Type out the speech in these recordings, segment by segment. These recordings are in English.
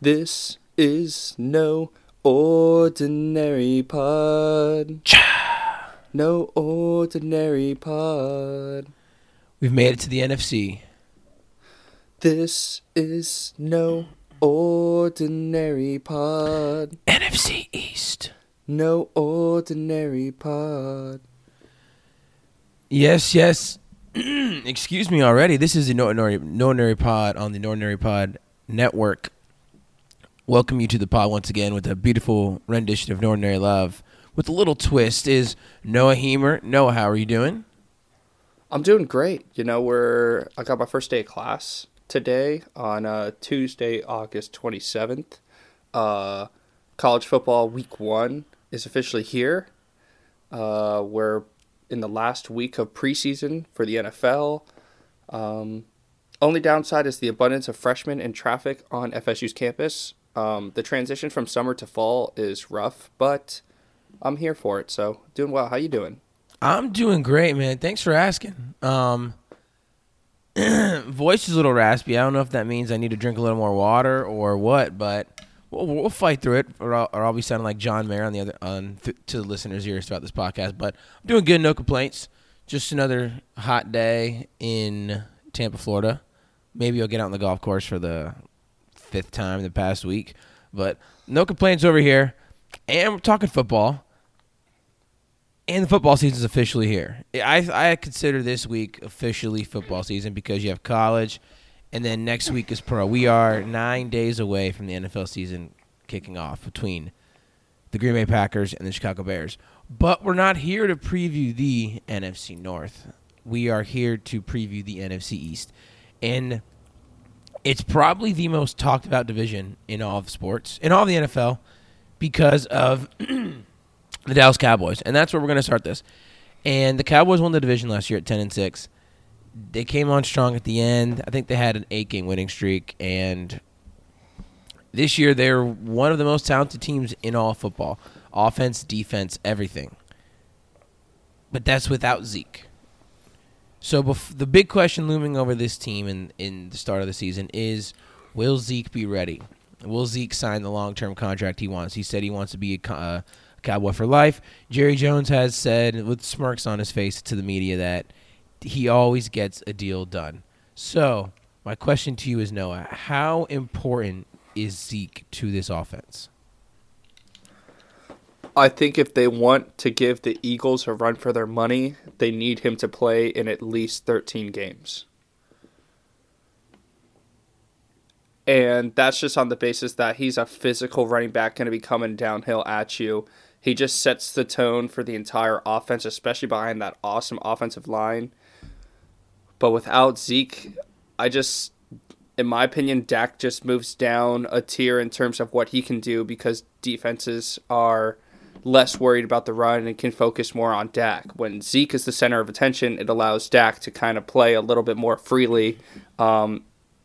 This is no ordinary pod. Cha! No ordinary pod. We've made it to the NFC. This is no ordinary pod. NFC East. No ordinary pod. Yes, yes. Excuse me already. This is the No Ordinary, no Ordinary Pod on the No Ordinary Pod Network. Welcome you to the pod once again with a beautiful rendition of Ordinary Love. With a little twist is Noah Hemer. Noah, how are you doing? I'm doing great. You know, we're I got my first day of class today on uh, Tuesday, August 27th. Uh, college football week one is officially here. Uh, we're in the last week of preseason for the NFL. Um, only downside is the abundance of freshmen and traffic on FSU's campus. Um, the transition from summer to fall is rough, but I'm here for it. So doing well. How you doing? I'm doing great, man. Thanks for asking. Um, voice is a little raspy. I don't know if that means I need to drink a little more water or what, but we'll, we'll fight through it, or I'll, or I'll be sounding like John Mayer on the other on th- to the listeners' ears throughout this podcast. But I'm doing good, no complaints. Just another hot day in Tampa, Florida. Maybe I'll get out on the golf course for the fifth time in the past week, but no complaints over here. And we're talking football and the football season is officially here. I I consider this week officially football season because you have college, and then next week is pro. We are nine days away from the NFL season kicking off between the Green Bay Packers and the Chicago Bears. But we're not here to preview the NFC North. We are here to preview the NFC East, and it's probably the most talked about division in all of sports, in all of the NFL, because of the Dallas Cowboys, and that's where we're going to start this. And the Cowboys won the division last year at ten and six. They came on strong at the end. I think they had an eight game winning streak, and this year they're one of the most talented teams in all football, offense, defense, everything. But that's without Zeke. So bef- the big question looming over this team in in the start of the season is, will Zeke be ready? Will Zeke sign the long term contract he wants? He said he wants to be a. Uh, Cowboy for life. Jerry Jones has said with smirks on his face to the media that he always gets a deal done. So, my question to you is Noah, how important is Zeke to this offense? I think if they want to give the Eagles a run for their money, they need him to play in at least 13 games. And that's just on the basis that he's a physical running back going to be coming downhill at you. He just sets the tone for the entire offense, especially behind that awesome offensive line. But without Zeke, I just, in my opinion, Dak just moves down a tier in terms of what he can do because defenses are less worried about the run and can focus more on Dak. When Zeke is the center of attention, it allows Dak to kind of play a little bit more freely. Um,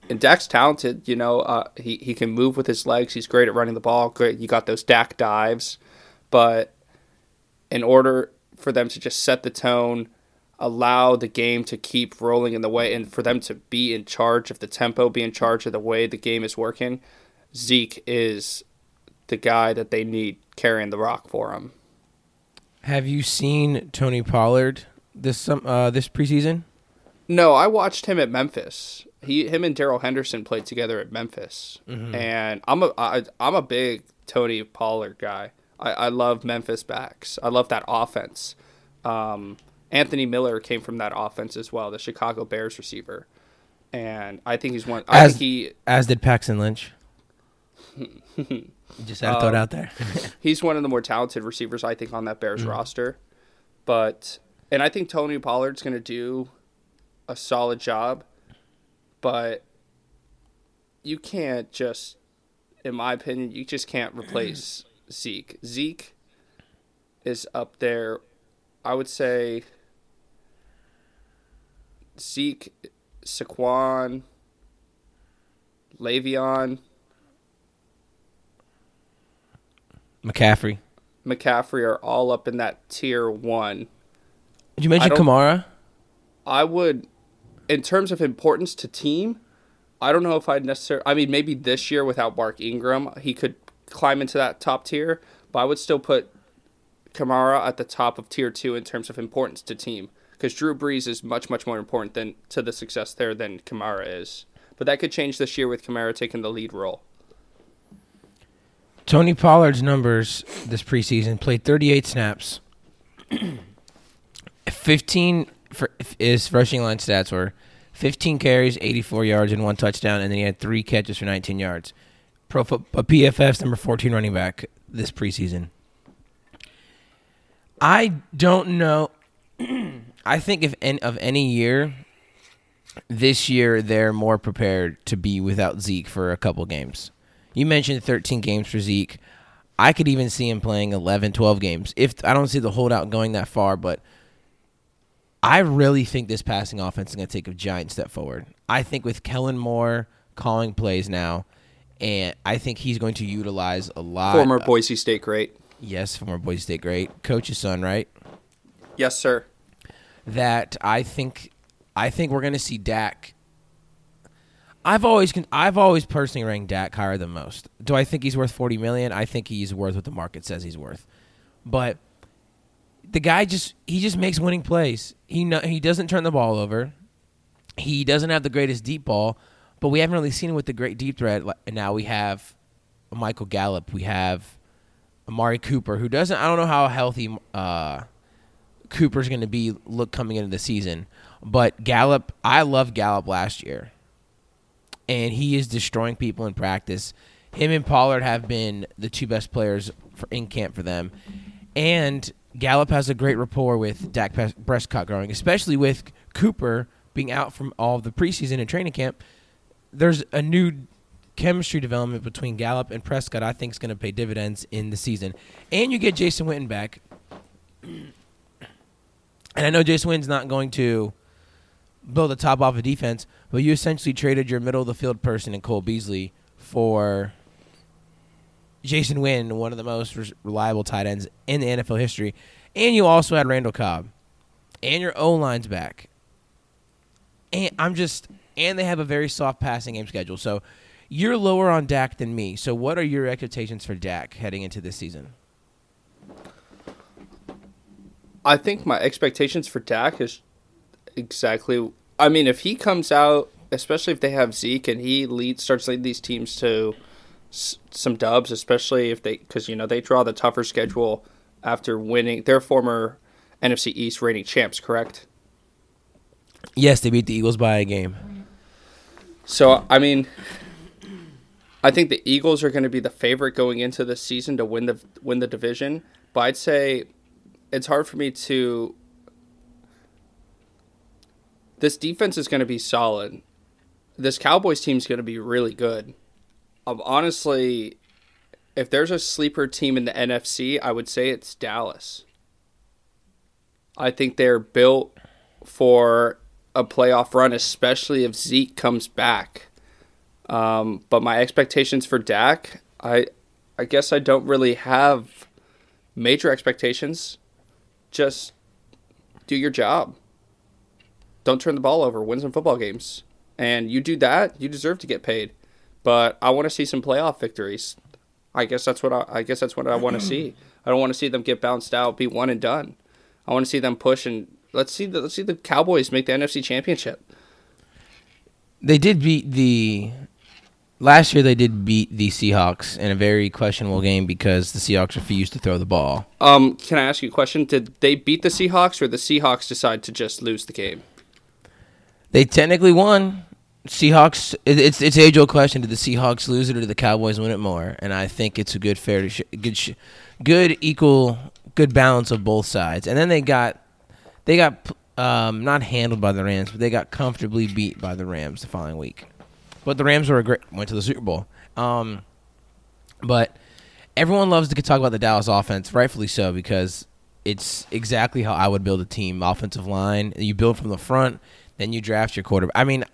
and Dak's talented, you know. Uh, he he can move with his legs. He's great at running the ball. Great, you got those Dak dives, but in order for them to just set the tone, allow the game to keep rolling in the way, and for them to be in charge of the tempo, be in charge of the way the game is working, Zeke is the guy that they need carrying the rock for him. Have you seen Tony Pollard this some uh, this preseason? No, I watched him at Memphis. He, him, and Darrell Henderson played together at Memphis, and I'm a, I, I'm a big Tony Pollard guy. I, I love Memphis backs. I love that offense. Um, Anthony Miller came from that offense as well, the Chicago Bears receiver, and I think he's one. I As- think he As did Paxton Lynch. Just had to throw it Um, out there. he's one of the more talented receivers I think on that. Bears roster. But and I think Tony Pollard's going to do a solid job, but you can't just in my opinion, you just can't replace Zeke. Zeke is up there I would say Zeke, Saquon, Le'Veon, McCaffrey. McCaffrey are all up in that tier one. Did you mention I Kamara? I would, in terms of importance to team, I don't know if I'd necessarily. I mean, maybe this year without Mark Ingram, he could climb into that top tier. But I would still put Kamara at the top of tier two in terms of importance to team because Drew Brees is much much more important than to the success there than Kamara is. But that could change this year with Kamara taking the lead role. Tony Pollard's numbers this preseason played 38 snaps. 15 for his rushing line stats were 15 carries, 84 yards, and one touchdown, and then he had three catches for 19 yards. Pro a uh, PFF's number 14 running back this preseason. I don't know. I think if any, of any year, this year they're more prepared to be without Zeke for a couple games. You mentioned 13 games for Zeke. I could even see him playing 11, 12 games. If I don't see the holdout going that far, but I really think this passing offense is going to take a giant step forward. I think with Kellen Moore calling plays now, and I think he's going to utilize a lot. Former Boise State great. Yes, former Boise State great. Coach's son, right? Yes, sir. That I think, I think we're going to see Dak I've always I've always personally ranked Dak higher than most. Do I think he's worth forty million? I think he's worth what the market says he's worth. But the guy just he just makes winning plays. He no, he doesn't turn the ball over. He doesn't have the greatest deep ball, but we haven't really seen him with the great deep threat. And now we have Michael Gallup. We have Amari Cooper, who doesn't. I don't know how healthy uh, Cooper's going to be. Look coming into the season, but Gallup. I love Gallup last year and he is destroying people in practice. Him and Pollard have been the two best players for, in camp for them, and Gallup has a great rapport with Dak Prescott growing, especially with Cooper being out from all the preseason and training camp. There's a new chemistry development between Gallup and Prescott. I think is going to pay dividends in the season, and you get Jason Witten back. And I know Jason Witten's not going to build a top off of defense, but you essentially traded your middle of the field person in Cole Beasley for Jason Witten, one of the most reliable tight ends in the NFL history, and you also had Randall Cobb, and your O line's back, and I'm just, and they have a very soft passing game schedule, so you're lower on Dak than me. So what are your expectations for Dak heading into this season? I think my expectations for Dak is exactly. I mean, if he comes out, especially if they have Zeke and he leads, starts leading these teams to s- some dubs, especially if they, because you know they draw the tougher schedule after winning their former NFC East reigning champs, correct? Yes, they beat the Eagles by a game. So I mean, I think the Eagles are going to be the favorite going into this season to win the win the division. But I'd say it's hard for me to this defense is going to be solid. This Cowboys team is going to be really good. Um, honestly, if there's a sleeper team in the NFC, I would say it's Dallas. I think they're built for a playoff run, especially if Zeke comes back. Um, but my expectations for Dak, I, I guess I don't really have major expectations. Just do your job don't turn the ball over, win some football games. And you do that, you deserve to get paid. But I want to see some playoff victories. I guess that's what I, I guess that's what I want to see. I don't want to see them get bounced out, be one and done. I want to see them push and let's see the let's see the Cowboys make the NFC Championship. They did beat the last year. They did beat the Seahawks in a very questionable game because the Seahawks refused to throw the ball. Um, can I ask you a question? Did they beat the Seahawks, or the Seahawks decide to just lose the game? They technically won. Seahawks. It's it's age old question: Did the Seahawks lose it, or did the Cowboys win it more? And I think it's a good fair, sh- good, sh- good equal, good balance of both sides. And then they got, they got um, not handled by the Rams, but they got comfortably beat by the Rams the following week. But the Rams were a great went to the Super Bowl. Um, but everyone loves to talk about the Dallas offense, rightfully so, because it's exactly how I would build a team: offensive line. You build from the front then you draft your quarterback. I mean,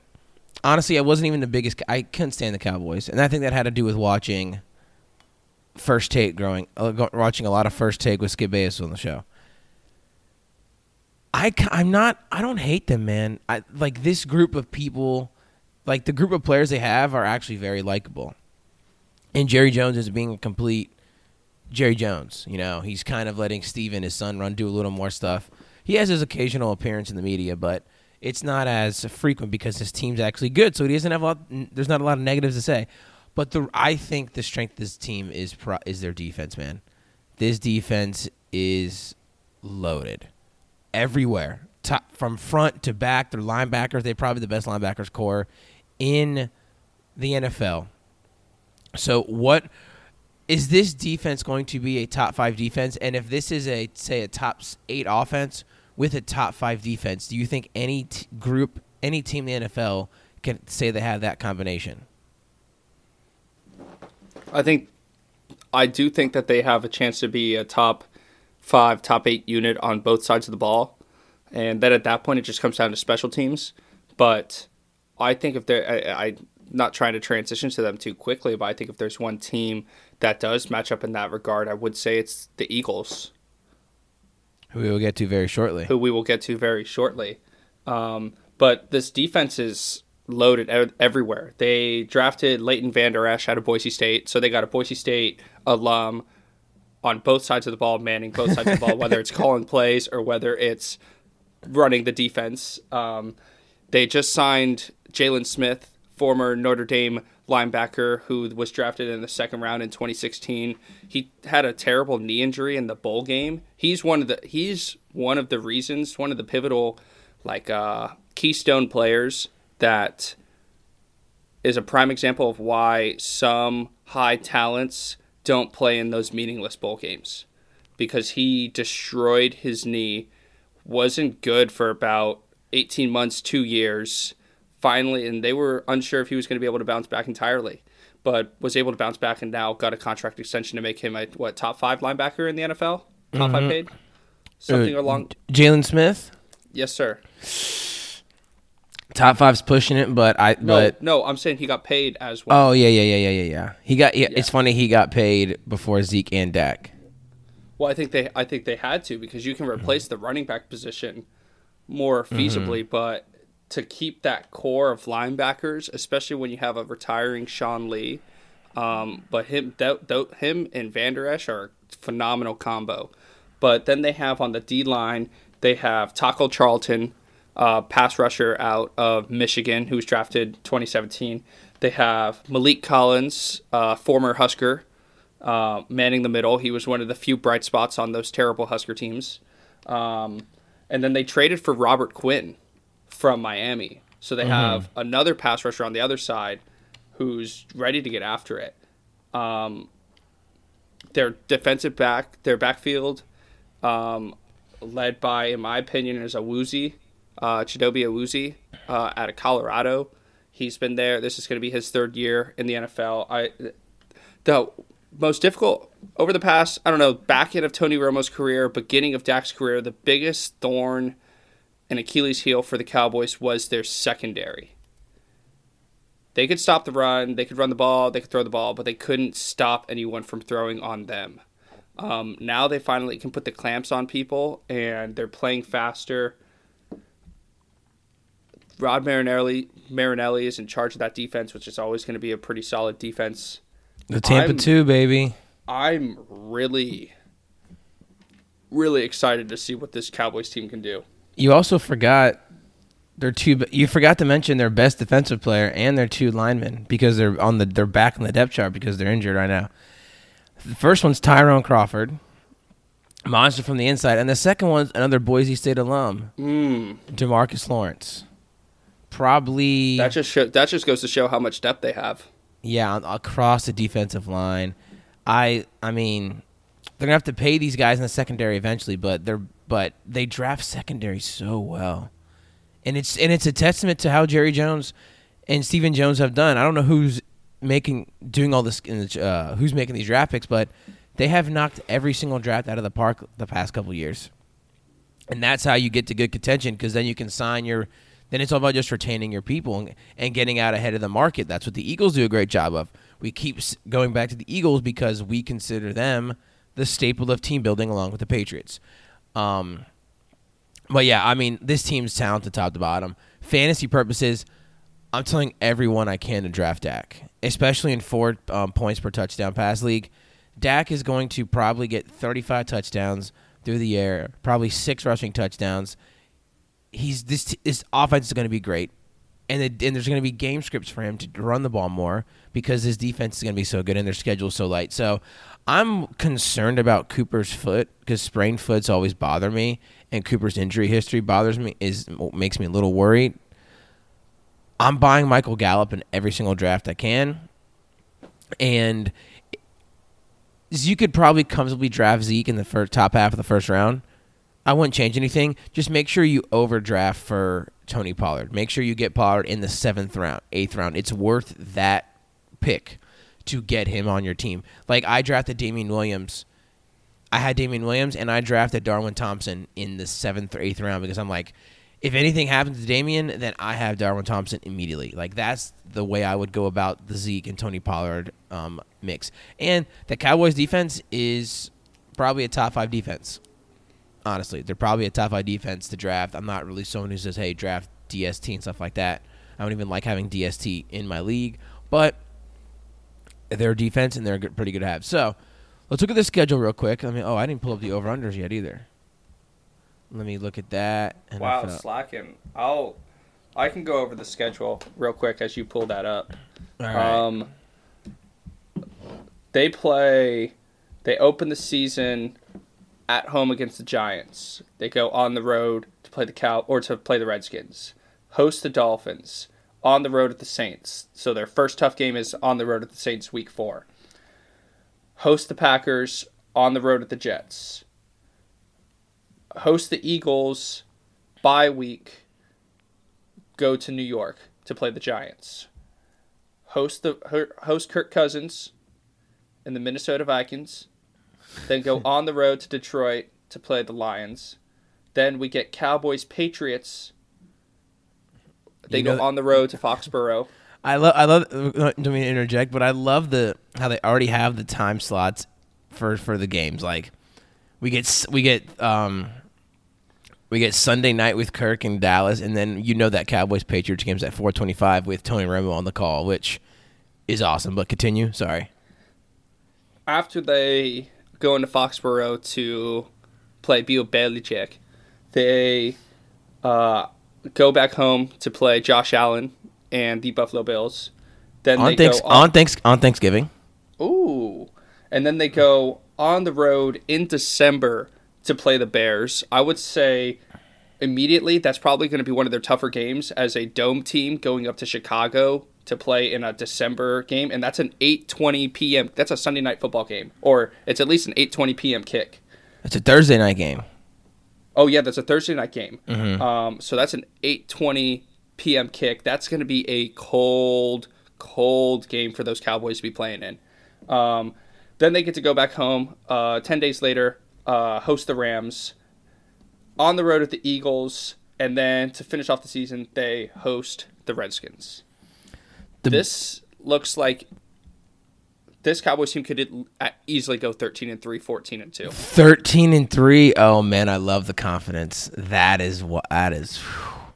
honestly, I wasn't even the biggest. I couldn't stand the Cowboys, and I think that had to do with watching First Take growing, uh, watching a lot of First Take with Skip Bayless on the show. I I'm not. I don't hate them, man. I like this group of people like the group of players they have are actually very likable. And Jerry Jones is being a complete Jerry Jones. You know, he's kind of letting Stephen, his son, run do a little more stuff. He has his occasional appearance in the media, but it's not as frequent because his team's actually good. So he doesn't have a lot. There's not a lot of negatives to say. But the I think the strength of this team is pro, is their defense, man. This defense is loaded everywhere, top from front to back. Their linebackers, they're probably the best linebackers core in the NFL. So what is this defense going to be a top five defense? And if this is a say a top eight offense with a top five defense, do you think any t- group, any team in the NFL can say they have that combination? I think I do think that they have a chance to be a top five, top eight unit on both sides of the ball, and then at that point it just comes down to special teams. But I think if they're, I, I not trying to transition to them too quickly, but I think if there's one team that does match up in that regard, I would say it's the Eagles, who we will get to very shortly. Who we will get to very shortly. Um, but this defense is loaded everywhere. They drafted Leighton Vander Esch out of Boise State, so they got a Boise State alum on both sides of the ball, manning both sides of the ball, whether it's calling plays or whether it's running the defense. Um, they just signed Jaylon Smith, former Notre Dame linebacker who was drafted in the second round in 2016. He had a terrible knee injury in the bowl game. He's one of the he's one of the reasons, one of the pivotal like uh, keystone players that is a prime example of why some high talents don't play in those meaningless bowl games because he destroyed his knee, wasn't good for about 18 months, two years, finally, and they were unsure if he was going to be able to bounce back entirely, but was able to bounce back and now got a contract extension to make him a what top five linebacker in the NFL, top mm-hmm. five paid, something uh, along. Jaylon Smith. Yes, sir. Top five's pushing it, but I no, but no, I'm saying he got paid as well. Oh yeah, yeah, yeah, yeah, yeah, yeah. He got. Yeah, yeah. It's funny he got paid before Zeke and Dak. Well, I think they, I think they had to because you can replace the running back position more feasibly, mm-hmm. but to keep that core of linebackers, especially when you have a retiring Sean Lee, um, but him, th- th- him and Vander Esch are a phenomenal combo. But then they have on the D line, they have Taco Charlton, uh, pass rusher out of Michigan, who was drafted 2017. They have Maliek Collins, uh, former Husker, uh, manning the middle. He was one of the few bright spots on those terrible Husker teams. Um, and then they traded for Robert Quinn from Miami. So they mm-hmm. have another pass rusher on the other side who's ready to get after it. Um, their defensive back, their backfield, um, led by, in my opinion, is a Woozy uh, Chidobe Awuzie uh, out of Colorado. He's been there. This is going to be his third year in the NFL. I the most difficult over the past I don't know back end of Tony Romo's career, beginning of Dak's career. The biggest thorn and Achilles heel for the Cowboys was their secondary. They could stop the run, they could run the ball, they could throw the ball, but they couldn't stop anyone from throwing on them. Um, now they finally can put the clamps on people, and they're playing faster. Rod Marinelli Marinelli is in charge of that defense, which is always going to be a pretty solid defense. The Tampa I'm, 2, baby. I'm really really excited to see what this Cowboys team can do. You also forgot their two you forgot to mention their best defensive player and their two linemen because they're on the they're back in the depth chart because they're injured right now. The first one's Tyrone Crawford, monster from the inside, and the second one's another Boise State alum, mm. Demarcus Lawrence probably that just show, that just goes to show how much depth they have. Yeah, across the defensive line. I I mean, they're gonna have to pay these guys in the secondary eventually, but they're but they draft secondary so well, and it's and it's a testament to how Jerry Jones and Stephen Jones have done. I don't know who's making doing all this, uh, who's making these draft picks, but they have knocked every single draft out of the park the past couple years, and that's how you get to good contention because then you can sign your then it's all about just retaining your people and, and getting out ahead of the market. That's what the Eagles do a great job of. We keep going back to the Eagles because we consider them the staple of team building along with the Patriots. Um, but yeah, I mean, this team's talented top to bottom. Fantasy purposes, I'm telling everyone I can to draft Dak, especially in four um, points per touchdown pass league. Dak is going to probably get 35 touchdowns through the air, probably six rushing touchdowns. He's this this offense is going to be great, and it, and there's going to be game scripts for him to run the ball more because his defense is going to be so good and their schedule so light. So I'm concerned about Cooper's foot because sprained foots always bother me, and Cooper's injury history bothers me is makes me a little worried. I'm buying Michael Gallup in every single draft I can, and you could probably comfortably draft Zeke in the first top half of the first round. I wouldn't change anything. Just make sure you overdraft for Tony Pollard. Make sure you get Pollard in the seventh round, eighth round. It's worth that pick to get him on your team. Like I drafted Damien Williams. I had Damien Williams and I drafted Darwin Thompson in the seventh or eighth round because I'm like, if anything happens to Damien, then I have Darwin Thompson immediately. Like that's the way I would go about the Zeke and Tony Pollard um, mix. And the Cowboys defense is probably a top five defense. Honestly, they're probably a top five defense to draft. I'm not really someone who says, "Hey, draft DST and stuff like that." I don't even like having DST in my league, but they're defense and they're pretty good to have. So let's look at the schedule real quick. I mean, oh, I didn't pull up the over unders yet either. Let me look at that. Wow, slacking. I'll I can go over the schedule real quick as you pull that up. All right. Um, they play. They open the season at home against the Giants. They go on the road to play the Cow or to play the Redskins. Host the Dolphins. On the road at the Saints. So their first tough game is on the road at the Saints week four. Host the Packers on the road at the Jets. Host the Eagles bye week. Go to New York to play the Giants. Host the host Kirk Cousins and the Minnesota Vikings. Then go on the road to Detroit to play the Lions. Then we get Cowboys Patriots. They You go know- on the road to Foxborough. I love. I love. uh, Don't mean to interject, but I love the how they already have the time slots for for the games. Like we get we get um we get Sunday night with Kirk in Dallas, and then you know that Cowboys Patriots game's at four twenty five with Tony Romo on the call, which is awesome. But continue. Sorry. after they go into Foxborough to play Bill Belichick, they uh, go back home to play Josh Allen and the Buffalo Bills. Then On they thanks go on thanks on Thanksgiving. Ooh. And then they go on the road in December to play the Bears. I would say immediately that's probably going to be one of their tougher games as a dome team going up to Chicago to play in a December game and that's an 8:20 p.m. That's a Sunday night football game or it's at least an 8:20 p.m. kick. It's a Thursday night game. Oh yeah, that's a Thursday night game. Mhm. Um, so that's an 8:20 p.m. kick. That's going to be a cold, cold game for those Cowboys to be playing in. Um, then they get to go back home. Uh, Ten days later, uh, host the Rams on the road at the Eagles, and then to finish off the season, they host the Redskins. The- this looks like this Cowboys team could easily go 13 and 3, 14 and 2. Thirteen and three. Oh man, I love the confidence. That is what that is.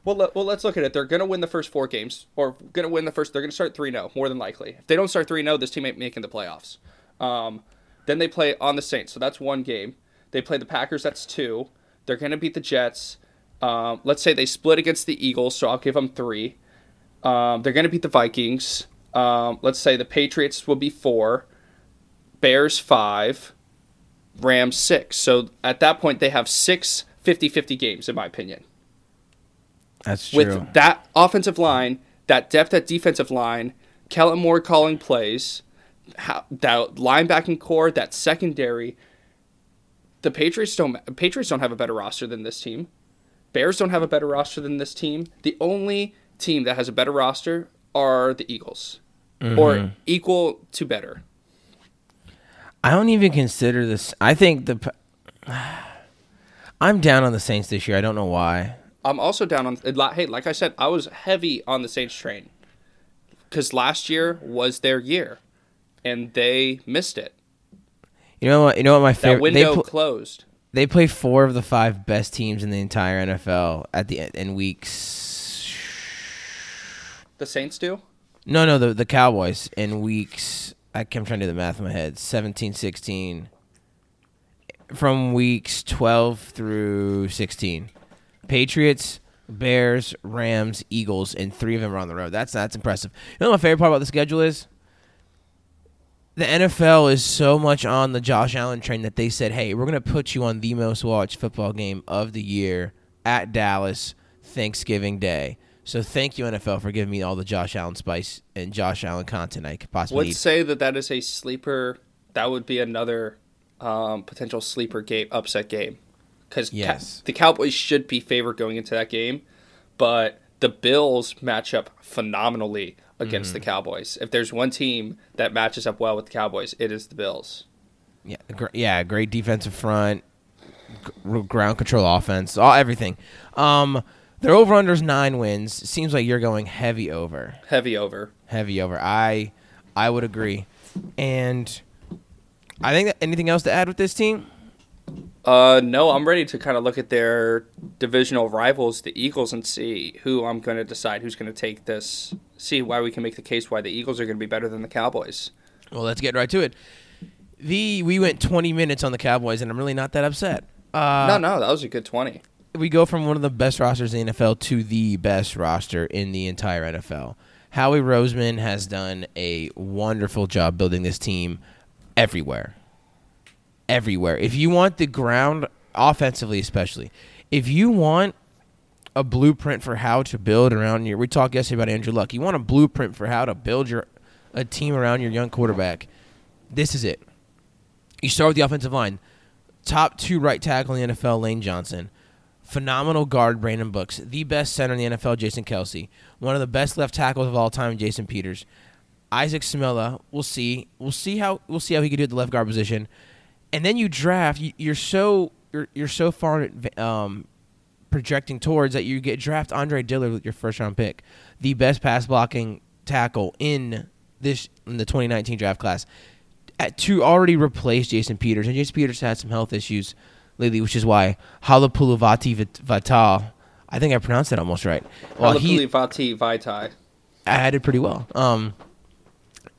Well, well, let's look at it. They're going to win the first four games, or going to win the first. They're going to start three 0 more than likely. If they don't start three 0 this team ain't making the playoffs. Um, then they play on the Saints, so that's one game. They play the Packers, that's two. They're going to beat the Jets. Um, let's say they split against the Eagles, so I'll give them three. Um, they're going to beat the Vikings. Um, let's say the Patriots will be four, Bears five, Rams six. So at that point, they have six 50 50 games, in my opinion That's true. with that offensive line, that depth at defensive line, Kellen Moore calling plays, how, that linebacking core, that secondary. The Patriots don't. Patriots don't have a better roster than this team. Bears don't have a better roster than this team. The only team that has a better roster are the Eagles, or mm-hmm. equal to better. I don't even consider this. I think the. I'm down on the Saints this year. I don't know why. I'm also down on. Hey, like I said, I was heavy on the Saints train because last year was their year, and they missed it. You know what? You know what my That favorite. They, window pl- closed. they play four of the five best teams in the entire NFL at the in weeks. The the Saints do? No, no, the the Cowboys in weeks. I, I'm trying to do the math in my head. 17, 16. From weeks 12 through 16. Patriots, Bears, Rams, Eagles, and three of them are on the road. That's that's impressive. You know what my favorite part about the schedule is? The NFL is so much on the Josh Allen train that they said, "Hey, we're going to put you on the most watched football game of the year at Dallas Thanksgiving Day." So thank you NFL for giving me all the Josh Allen spice and Josh Allen content I could possibly Let's need. say that that is a sleeper. That would be another um, potential sleeper game, upset game, because Yes. the Cowboys should be favored going into that game, but the Bills match up phenomenally against Mm-hmm. the Cowboys. If there's one team that matches up well with the Cowboys, it is the Bills. Yeah, gr- yeah, great defensive front, gr- ground control offense, all everything. Um, their over unders nine wins. Seems like you're going heavy over, Heavy over. heavy over. I, I would agree, and I think that anything else to add with this team? Uh, no, I'm ready to kind of look at their divisional rivals, the Eagles, and see who I'm going to decide who's going to take this. See why we can make the case why the Eagles are going to be better than the Cowboys. Well, let's get right to it. The we went 20 minutes on the Cowboys, and I'm really not that upset. Uh, no, no, that was a good 20. we go from one of the best rosters in the NFL to the best roster in the entire NFL. Howie Roseman has done a wonderful job building this team everywhere. Everywhere. If you want the ground offensively especially, if you want a blueprint for how to build around your we talked yesterday about Andrew Luck. You want a blueprint for how to build your a team around your young quarterback. This is it. You start with the offensive line. Top two right tackle in the NFL, Lane Johnson. Phenomenal guard, Brandon Brooks. The best center in the NFL, Jason Kelce. One of the best left tackles of all time, Jason Peters. Isaac Seumalo. We'll see. We'll see how we'll see how he can do at the left guard position. And then you draft. You, you're so you're, you're so far um, projecting towards that you get draft Andre Dillard with your first round pick, the best pass blocking tackle in this in the 2019 draft class, at, to already replace Jason Peters. And Jason Peters had some health issues lately, which is why Halapoulivaati Vit- Vital. I think I pronounced that almost right. Well, he Vati Vaitai. I did pretty well. Um,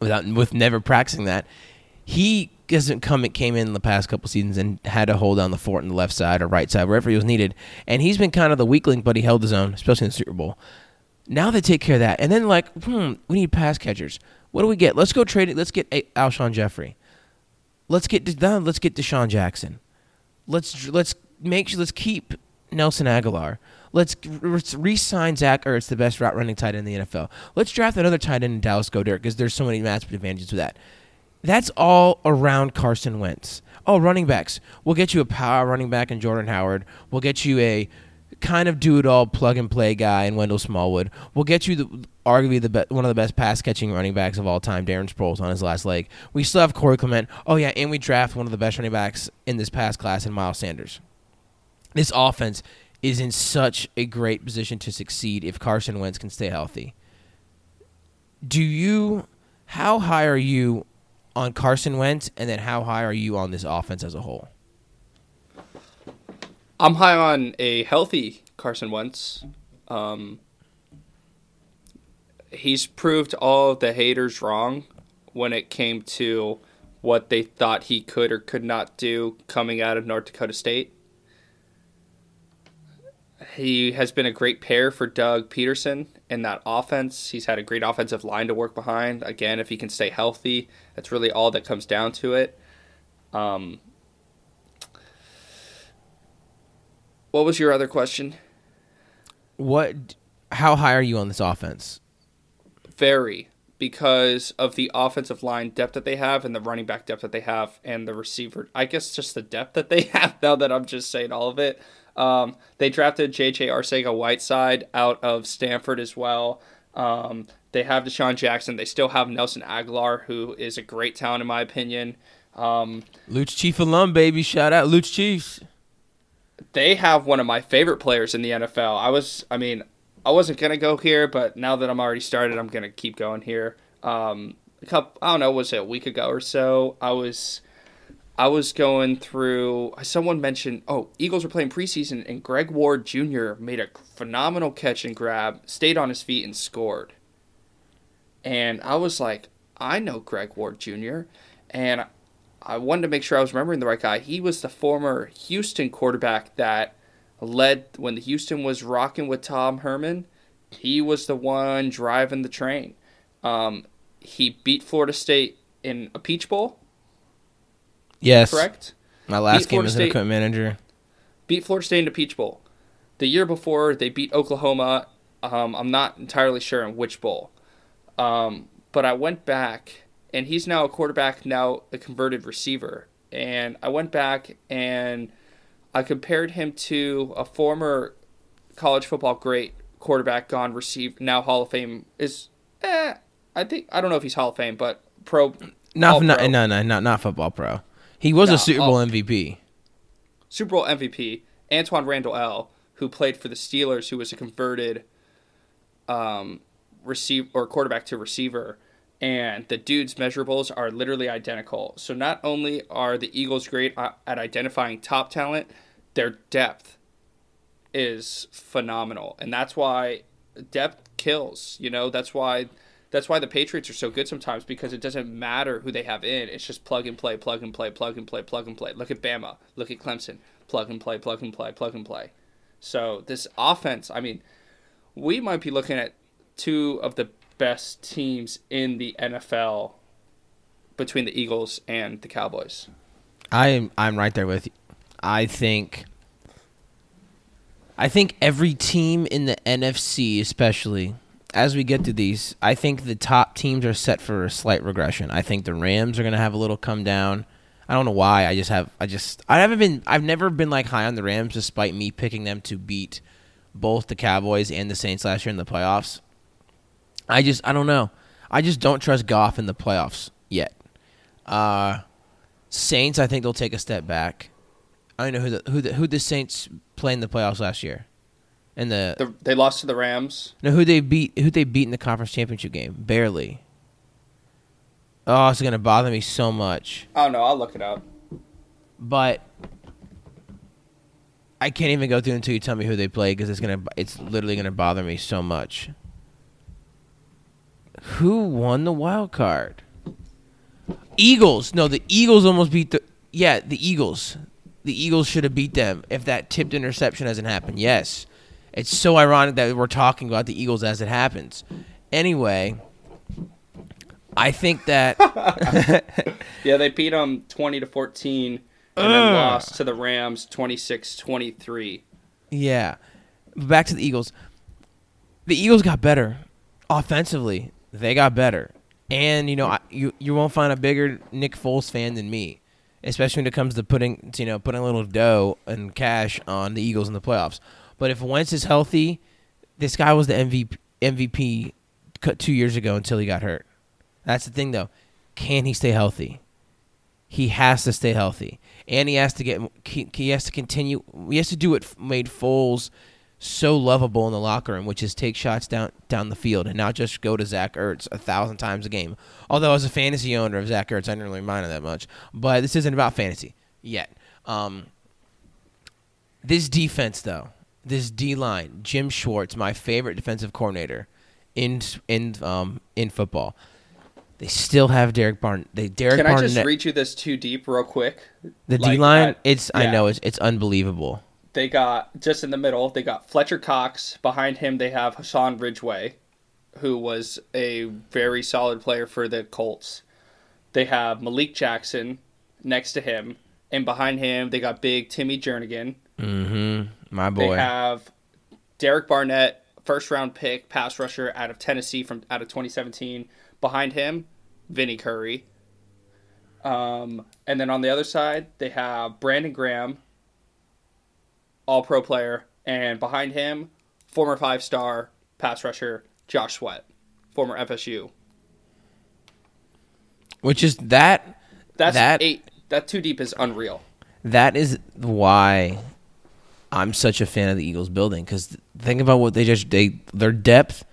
without with never practicing that, he doesn't come. It came in the past couple seasons and had to hold down the fort on the left side or right side wherever he was needed. And he's been kind of the weak link, but he held his own, especially in the Super Bowl. Now they take care of that, and then like, hmm, we need pass catchers. What do we get? Let's go trade it. Let's get A- Alshon Jeffery. Let's get done. Let's get DeSean Jackson. Let's let's make sure. Let's keep Nelson Agholor. Let's, re-sign Zach Ertz, the best route running tight end in the NFL. Let's draft another tight end in Dallas Goedert because there's so many matchup advantages with that. That's all around Carson Wentz. Oh, running backs. We'll get you a power running back in Jordan Howard. We'll get you a kind of do it all plug and play guy in Wendell Smallwood. We'll get you the arguably the be- one of the best pass catching running backs of all time, Darren Sproles on his last leg. We still have Corey Clement. Oh yeah, and we draft one of the best running backs in this past class in Miles Sanders. This offense is in such a great position to succeed if Carson Wentz can stay healthy. Do you how high are you on Carson Wentz and then how high are you on this offense as a whole? I'm high on a healthy Carson Wentz. Um, he's proved all the haters wrong when it came to what they thought he could or could not do coming out of North Dakota State. He has been a great pair for Doug Pederson in that offense. He's had a great offensive line to work behind. Again, if he can stay healthy, that's really all that comes down to it. Um, what was your other question? What how high are you on this offense? Very because of the offensive line depth that they have and the running back depth that they have and the receiver. I guess just the depth that they have now that I'm just saying all of it. Um, they drafted J.J. Arcega Whiteside out of Stanford as well. Um, they have DeSean Jackson. They still have Nelson Agholor, who is a great talent in my opinion. Um, Luch Chief alum, baby. Shout out Luch Chiefs. they have one of my favorite players in the NFL. I was, I mean, I wasn't gonna go here, but now that I'm already started, I'm gonna keep going here. Um, a couple, I don't know, was it a week ago or so? I was, I was going through. Someone mentioned, oh, Eagles were playing preseason, and Greg Ward Jr. made a phenomenal catch and grab, stayed on his feet and scored. and I was like, I know Greg Ward Jr. and I wanted to make sure I was remembering the right guy. He was the former Houston quarterback that led when the Houston was rocking with Tom Herman. He was the one driving the train. Um, he beat Florida State in a Peach Bowl. Yes. Correct. My last beat game Florida as an equipment manager. Beat Florida State in a Peach Bowl. The year before, they beat Oklahoma. Um, I'm not entirely sure in which bowl. Um, but I went back, and he's now a quarterback, now a converted receiver. And I went back and I compared him to a former college football great quarterback gone received now Hall of Fame is eh, I think I don't know if he's Hall of Fame, but pro. Not, not pro. no no not not football pro. He was no, a Super Bowl MVP. Super Bowl MVP. Antwaan Randle El, who played for the Steelers, who was a converted um, receive or quarterback to receiver, and the dude's measurables are literally identical. So not only are the Eagles great at identifying top talent, their depth is phenomenal, and that's why depth kills. You know, that's why that's why the Patriots are so good sometimes because it doesn't matter who they have in. It's just plug and play, plug and play, plug and play, plug and play. Look at Bama. Look at Clemson. Plug and play, plug and play, plug and play. So this offense, I mean, we might be looking at two of the best teams in the NFL between the Eagles and the Cowboys. I'm I'm right there with you. I think I think every team in the NFC especially as we get to these, I think the top teams are set for a slight regression. I think the Rams are going to have a little come down. I don't know why. I just have. I just. I haven't been. I've never been like high on the Rams, despite me picking them to beat both the Cowboys and the Saints last year in the playoffs. I just. I don't know. I just don't trust Goff in the playoffs yet. Uh, Saints. I think they'll take a step back. I don't know who the who the who the Saints play in the playoffs last year. And the, the they lost to the Rams. No, who they beat? Who they beat in the conference championship game? Barely. Oh, it's gonna bother me so much. Oh no, I'll look it up. But I can't even go through until you tell me who they play because it's gonna it's literally gonna bother me so much. Who won the wild card? Eagles. No, the Eagles almost beat the yeah the Eagles. The Eagles should have beat them if that tipped interception hasn't happened. Yes. It's so ironic that we're talking about the Eagles as it happens. Anyway, I think that yeah, they beat them 20 to 14 and then lost to the Rams 26-23. Yeah. Back to the Eagles. The Eagles got better offensively. They got better. And you know, I, you you won't find a bigger Nick Foles fan than me, especially when it comes to putting you know putting a little dough and cash on the Eagles in the playoffs. But if Wentz is healthy, this guy was the MVP MVP two years ago until he got hurt. That's the thing, though. Can he stay healthy? He has to stay healthy, and he has to get. He has to continue. He has to do what made Foles so lovable in the locker room, which is take shots down down the field and not just go to Zach Ertz a thousand times a game. Although as a fantasy owner of Zach Ertz, I don't really mind it that much. But this isn't about fantasy yet. Um, this defense, though, this D line, Jim Schwartz, my favorite defensive coordinator in in um in football. They still have Derek Barn. They Derek. Can Barnett, I just read you this too deep, real quick? The like D line, it's yeah. I know it's it's unbelievable. They got just in the middle. They got Fletcher Cox behind him. They have Hassan Ridgeway, who was a very solid player for the Colts. They have Malik Jackson next to him, and behind him they got big Timmy Jernigan. Mm-hmm. My boy. They have Derek Barnett, first round pick, pass rusher out of Tennessee from out of 2017. Behind him, Vinny Curry. Um, and then on the other side, they have Brandon Graham, all pro player, and behind him, former five star pass rusher Josh Sweat, former FSU. Which is that that's that eight that two deep is unreal. That is why I'm such a fan of the Eagles building because think about what they just they their depth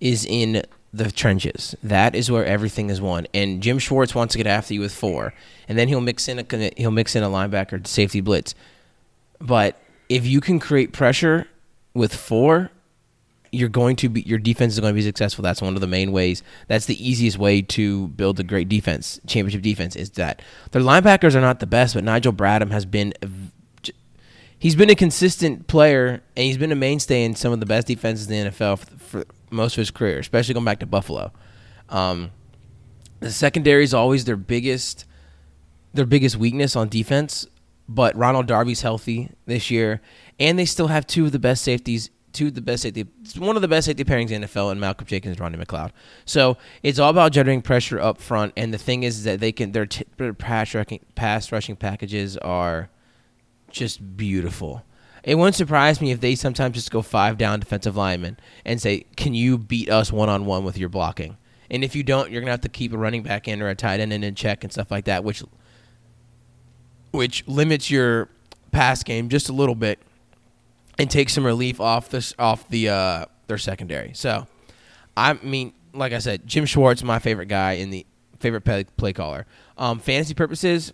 is in the trenches. That is where everything is won. And Jim Schwartz wants to get after you with four, and then he'll mix in a he'll mix in a linebacker safety blitz. But if you can create pressure with four, you're going to be your defense is going to be successful. That's one of the main ways. That's the easiest way to build a great defense, championship defense. Is that their linebackers are not the best, but Nigel Bradham has been. He's been a consistent player, and he's been a mainstay in some of the best defenses in the NFL for, for most of his career, especially going back to Buffalo. Um, the secondary is always their biggest, their biggest weakness on defense. But Ronald Darby's healthy this year, and they still have two of the best safeties two of the best safety, one of the best safety pairings in the NFL, and Malcolm Jenkins Rodney McLeod. So it's all about generating pressure up front. And the thing is that they can their, t- their pass rushing pass rushing packages are just beautiful. It wouldn't surprise me if they sometimes just go five down defensive linemen and say, "Can you beat us one on one with your blocking?" And if you don't, you're gonna have to keep a running back in or a tight end in and check and stuff like that, which which limits your pass game just a little bit and take some relief off this off the uh, their secondary. So, I mean, like I said, Jim Schwartz, my favorite guy in the favorite play, play caller. Um, fantasy purposes,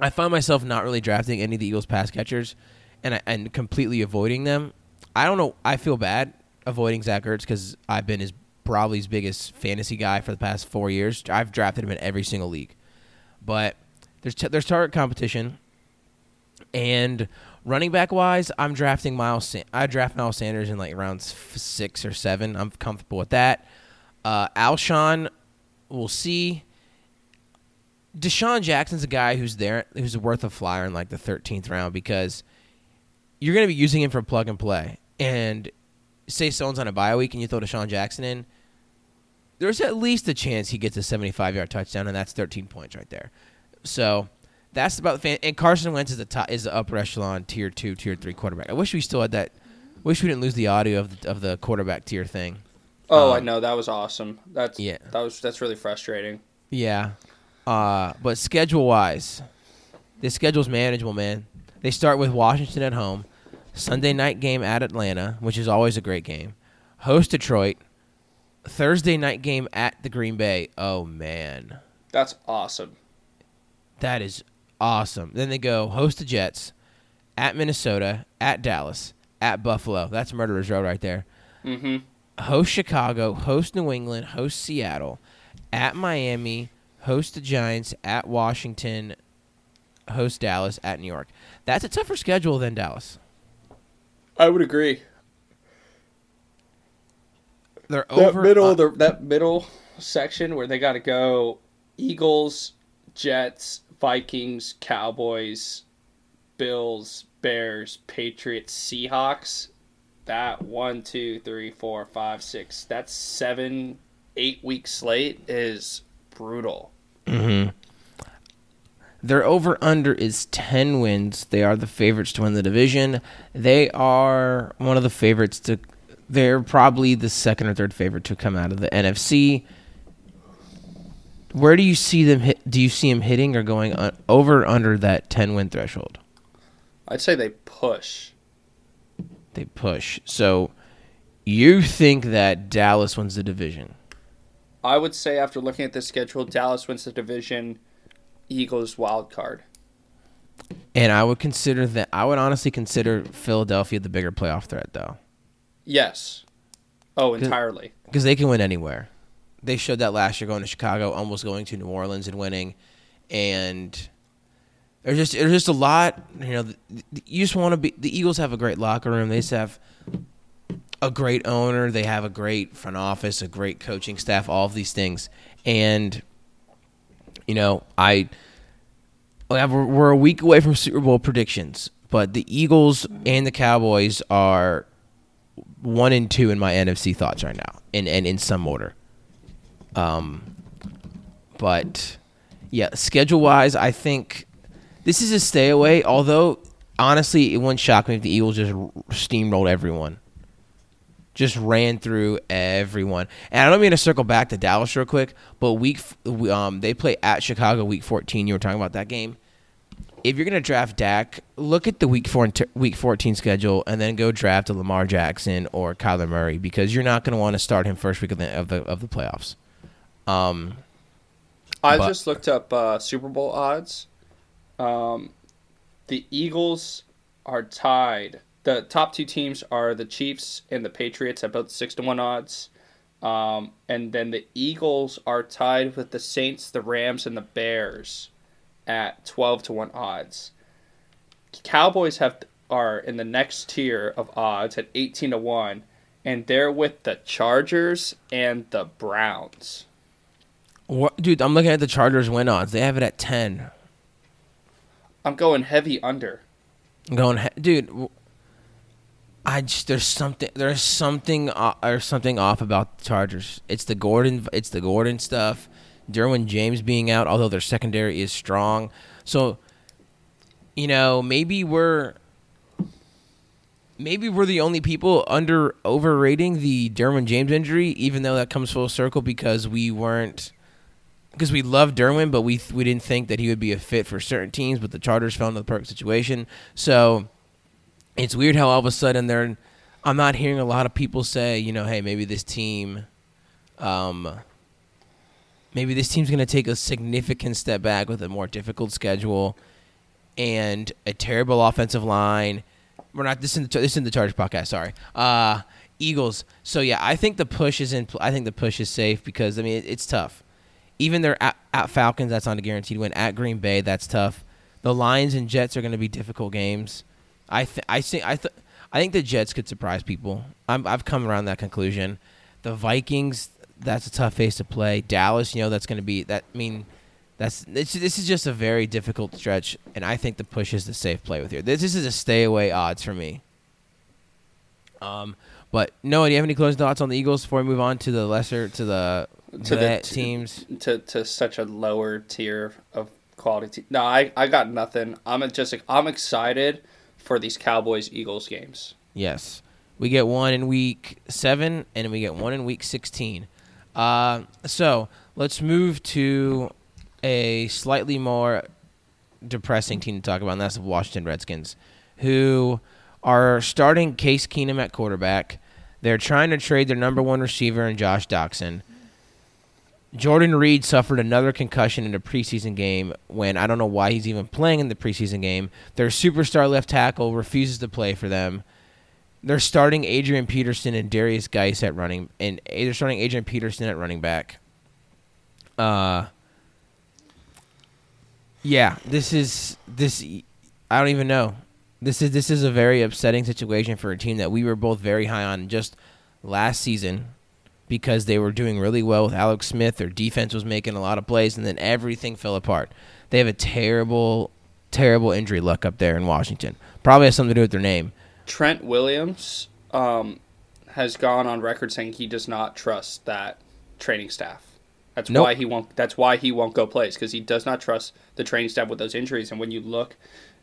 I find myself not really drafting any of the Eagles pass catchers, and and completely avoiding them. I don't know. I feel bad avoiding Zach Ertz because I've been his probably his biggest fantasy guy for the past four years. I've drafted him in every single league, but there's t- there's target competition, and running back wise, I'm drafting Miles. Sa- I draft Miles Sanders in like rounds f- six or seven. I'm comfortable with that. Uh, Alshon, we'll see. DeSean Jackson's a guy who's there, who's worth a flyer in like the 13th round because you're going to be using him for plug and play. And say someone's on a bye week and you throw DeSean Jackson in, there's at least a chance he gets a 75 yard touchdown, and that's 13 points right there. So that's about the fan. And Carson Wentz is the top, is the upper echelon tier two, tier three quarterback. I wish we still had that. Wish we didn't lose the audio of the, of the quarterback tier thing. Oh, Um, I know that was awesome. That's yeah. That was that's really frustrating. Yeah. Uh, but schedule wise, the schedule's manageable, man. They start with Washington at home, Sunday night game at Atlanta, which is always a great game. Host Detroit, Thursday night game at the Green Bay. Oh man, That's awesome. that is awesome. Then they go host the Jets, at Minnesota, at Dallas, at Buffalo. That's Murderers Row right there. Mm-hmm. host Chicago, host New England, host Seattle, at Miami, host the Giants, at Washington, host Dallas, at New York. That's a tougher schedule than Dallas. I would agree. They're That over middle, uh, the, that middle section where they got to go Eagles, Jets, Vikings, Cowboys, Bills, Bears, Patriots, Seahawks. That one, two, three, four, five, six. That's seven, eight week slate is brutal. Mm-hmm. Their over under is 10 wins. They are the favorites to win the division. They are one of the favorites to they're probably the second or third favorite to come out of the NFC. Where do you see them hit do you see them hitting or going over under that 10 win threshold? I'd say they push. They push. So you think that Dallas wins the division? I would say after looking at the schedule, Dallas wins the division. Eagles wild card. And I would consider that I would honestly consider Philadelphia the bigger playoff threat though. Yes. Oh, entirely. because they can win anywhere. They showed that last year going to Chicago, almost going to New Orleans and winning, and there's just there's just a lot. You know, you just want to be. The Eagles have a great locker room. They just have a great owner. They have a great front office, a great coaching staff. All of these things, and you know, I we're, a week away from Super Bowl predictions, but the Eagles and the Cowboys are one and two in my NFC thoughts right now, and in some order. Um, but yeah, schedule wise, I think this is a stay away. Although honestly, it wouldn't shock me if the Eagles just steamrolled everyone, just ran through everyone. And I don't mean to circle back to Dallas real quick, but week um they play at Chicago week fourteen. You were talking about that game if you're gonna draft Dak, look at the week four week fourteen schedule, and then go draft a Lamar Jackson or Kyler Murray because you're not gonna want to start him first week of the of the of the playoffs. Um, I But- just looked up uh, Super Bowl odds. Um, the Eagles are tied the top two teams are the Chiefs and the Patriots at both six to one odds. Um, and then the Eagles are tied with the Saints, the Rams, and the Bears at twelve to one odds. Cowboys have are in the next tier of odds at eighteen to one, and they're with the Chargers and the Browns. What, dude, I'm looking at the Chargers win odds. They have it at 10. I'm going heavy under. I'm going, he- dude. I just there's something there's something uh, there's something off about the Chargers. It's the Gordon it's the Gordon stuff. Derwin James being out, although their secondary is strong. So, you know, maybe we're maybe we're the only people under overrating the Derwin James injury, even though that comes full circle because we weren't because we love Derwin, but we we didn't think that he would be a fit for certain teams. But the Chargers fell into the perfect situation, so it's weird how all of a sudden they're. I'm not hearing a lot of people say, you know, hey, maybe this team, um, maybe this team's going to take a significant step back with a more difficult schedule and a terrible offensive line. We're not this in the this in the Chargers podcast. Sorry, uh, Eagles. So yeah, I think the push is in. I think the push is safe because I mean it, it's tough. Even their at, at Falcons, that's not a guaranteed win. At Green Bay, that's tough. The Lions and Jets are going to be difficult games. I th- I think I th- I think the Jets could surprise people. I'm, I've come around that conclusion. The Vikings, that's a tough face to play. Dallas, you know, that's going to be that. I mean, that's this, this is just a very difficult stretch, and I think the push is the safe play with here. This, this is a stay away odds for me. Um, but Noah, do you have any closing thoughts on the Eagles before we move on to the lesser to the To the the teams? to to such a lower tier of quality. Te- no, I I got nothing. I'm just I'm excited for these Cowboys Eagles games. Yes. We get one in week seven, and we get one in week 16. Uh, so let's move to a slightly more depressing team to talk about, and that's the Washington Redskins, who are starting Case Keenum at quarterback. They're trying to trade their number one receiver in Josh Doctson. Jordan Reed suffered another concussion in a preseason game when I don't know why he's even playing in the preseason game. Their superstar left tackle refuses to play for them. They're starting Adrian Peterson and Derrius Guice at running, and they're starting Adrian Peterson at running back. Uh, yeah, this is this. I don't even know. This is this is a very upsetting situation for a team that we were both very high on just last season because they were doing really well with Alex Smith. Their defense was making a lot of plays, and then everything fell apart. They have a terrible, terrible injury luck up there in Washington. Probably has something to do with their name. Trent Williams um, has gone on record saying he does not trust that training staff. That's Nope. why he won't. That's why he won't go plays because he does not trust the training staff with those injuries. And when you look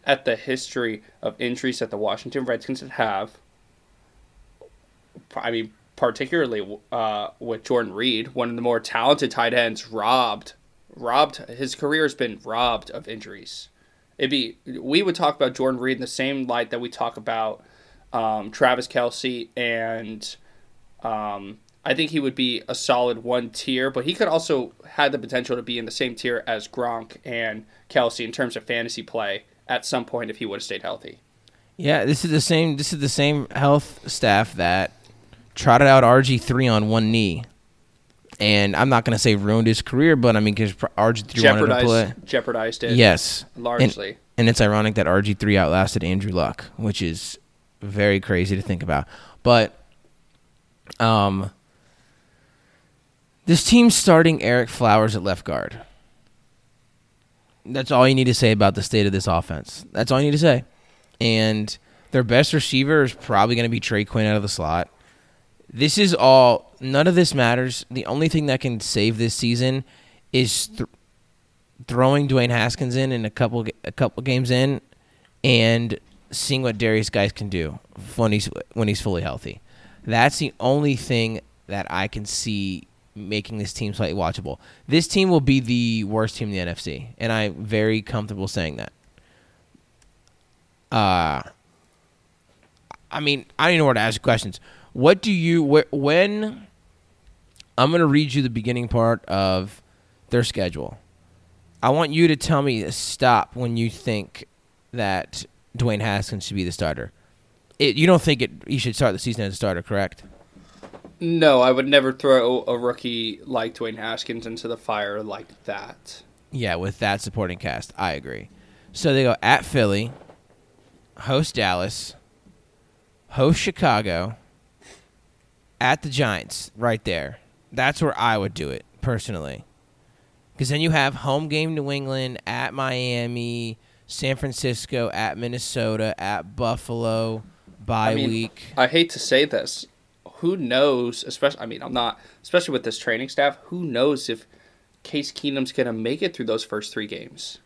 at the history of injuries that the Washington Redskins have, I mean, particularly uh, with Jordan Reed, one of the more talented tight ends, robbed, robbed. His career has been robbed of injuries. It'd be we would talk about Jordan Reed in the same light that we talk about um, Travis Kelce, and um, I think he would be a solid one tier, but he could also had the potential to be in the same tier as Gronk and Kelce in terms of fantasy play at some point if he would have stayed healthy. Yeah, this is the same. This is the same health staff that trotted out RG three on one knee, and I'm not going to say ruined his career, but I mean because RG three wanted to play. Jeopardized, jeopardized it Yes, largely. and it's ironic that RG three outlasted Andrew Luck, which is very crazy to think about. But um, this team's starting Ereck Flowers at left guard. That's all you need to say about the state of this offense. That's all you need to say. And their best receiver is probably going to be Trey Quinn out of the slot. This is all. None of this matters. The only thing that can save this season is th- throwing Dwayne Haskins in in a couple a couple games in, and seeing what Derrius Guice can do when he's when he's fully healthy. That's the only thing that I can see making this team slightly watchable. This team will be the worst team in the NFC, and I'm very comfortable saying that. Uh I mean, I don't even know where to ask questions. What do you wh- when I'm going to read you the beginning part of their schedule. I want you to tell me to stop when you think that Dwayne Haskins should be the starter. It, you don't think it? You should start the season as a starter, correct? No, I would never throw a rookie like Dwayne Haskins into the fire like that. Yeah, with that supporting cast, I agree. So they go at Philly, host Dallas, host Chicago, at the Giants, right there. That's where I would do it personally. Because then you have home game New England, at Miami, San Francisco, at Minnesota, at Buffalo, bye I mean, week. I hate to say this. Who knows, especially I mean, I'm not especially with this training staff, who knows if Case Keenum's going to make it through those first 3 games.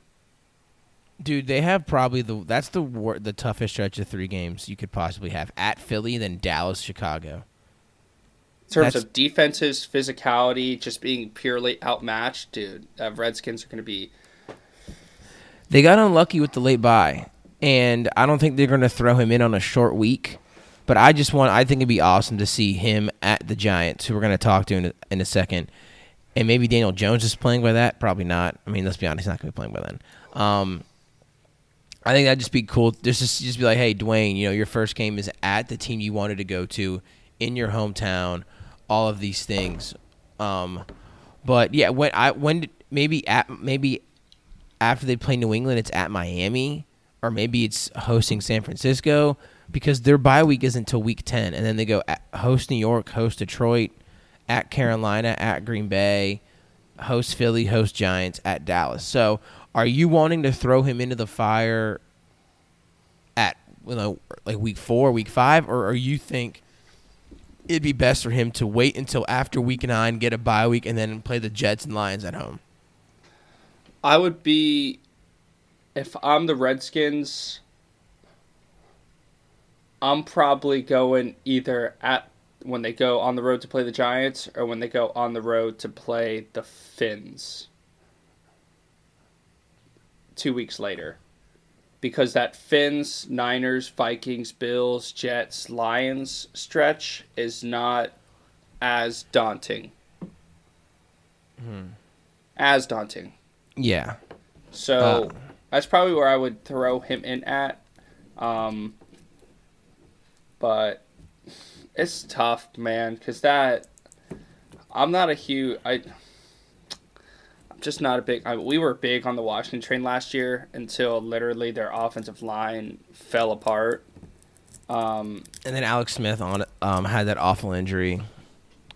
Dude, they have probably the that's the wor- the toughest stretch of three games you could possibly have at Philly, then Dallas, Chicago. In terms That's- of defenses, physicality, just being purely outmatched, dude, uh, Redskins are going to be They got unlucky with the late bye, and I don't think they're going to throw him in on a short week. But I just want I think it'd be awesome to see him at the Giants, who we're going to talk to in a, in a second, and maybe Daniel Jones is playing by that. Probably not. I mean, let's be honest, he's not going to be playing by then. Um, I think that'd just be cool. Just just just be like, hey, Dwayne, you know, your first game is at the team you wanted to go to in your hometown. All of these things, um, but yeah, when I when maybe at maybe after they play New England, it's at Miami, or maybe it's hosting San Francisco because their bye week isn't until week ten, and then they go at, host New York, host Detroit, at Carolina, at Green Bay, host Philly, host Giants, at Dallas. So, are you wanting to throw him into the fire at you know like week four, week five, or, or you think? It'd be best for him to wait until after week nine, get a bye week, and then play the Jets and Lions at home. I would be if I'm the Redskins. I'm probably going either at when they go on the road to play the Giants or when they go on the road to play the Fins. Two weeks later. Because that Fins, Niners, Vikings, Bills, Jets, Lions stretch is not as daunting. As daunting. Yeah, So Uh. that's probably where I would throw him in at. Um, but it's tough, man, because that I'm not a huge I. Just not a big. I, we were big on the Washington train last year until literally their offensive line fell apart. Um, and then Alex Smith on um, had that awful injury,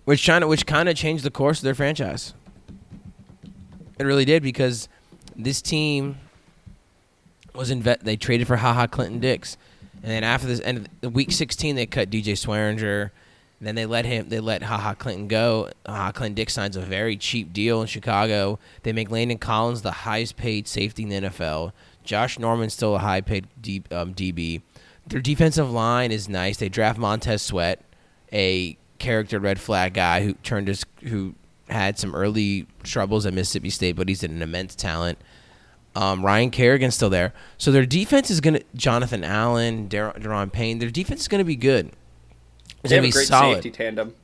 which kind of which kind of changed the course of their franchise. It really did because this team was in vet. They traded for Ha Ha Clinton-Dix, and then after this end of the week 16, they cut DJ Swearinger. Then they let him. They let Ha Ha Clinton go. Ha Ha Clinton-Dix signs a very cheap deal in Chicago. They make Landon Collins the highest paid safety in the NFL. Josh Norman's still a high paid um, DB. Their defensive line is nice. They draft Montez Sweat, a character red flag guy who turned his who had some early troubles at Mississippi State, but he's an immense talent. Um, Ryan Kerrigan's still there, so their defense is gonna Jonathan Allen, Dar- Daron Payne. Their defense is gonna be good. They have be a great solid. safety tandem.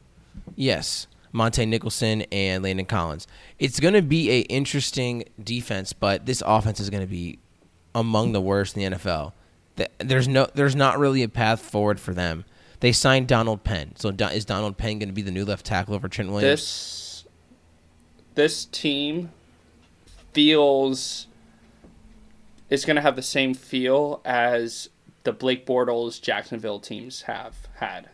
Yes, Montae Nicholson and Landon Collins. It's going to be a interesting defense, but this offense is going to be among the worst in the NFL. There's no, there's not really a path forward for them. They signed Donald Penn, so is Donald Penn going to be the new left tackle over Trent Williams? This this team feels is going to have the same feel as the Blake Bortles Jacksonville teams have had.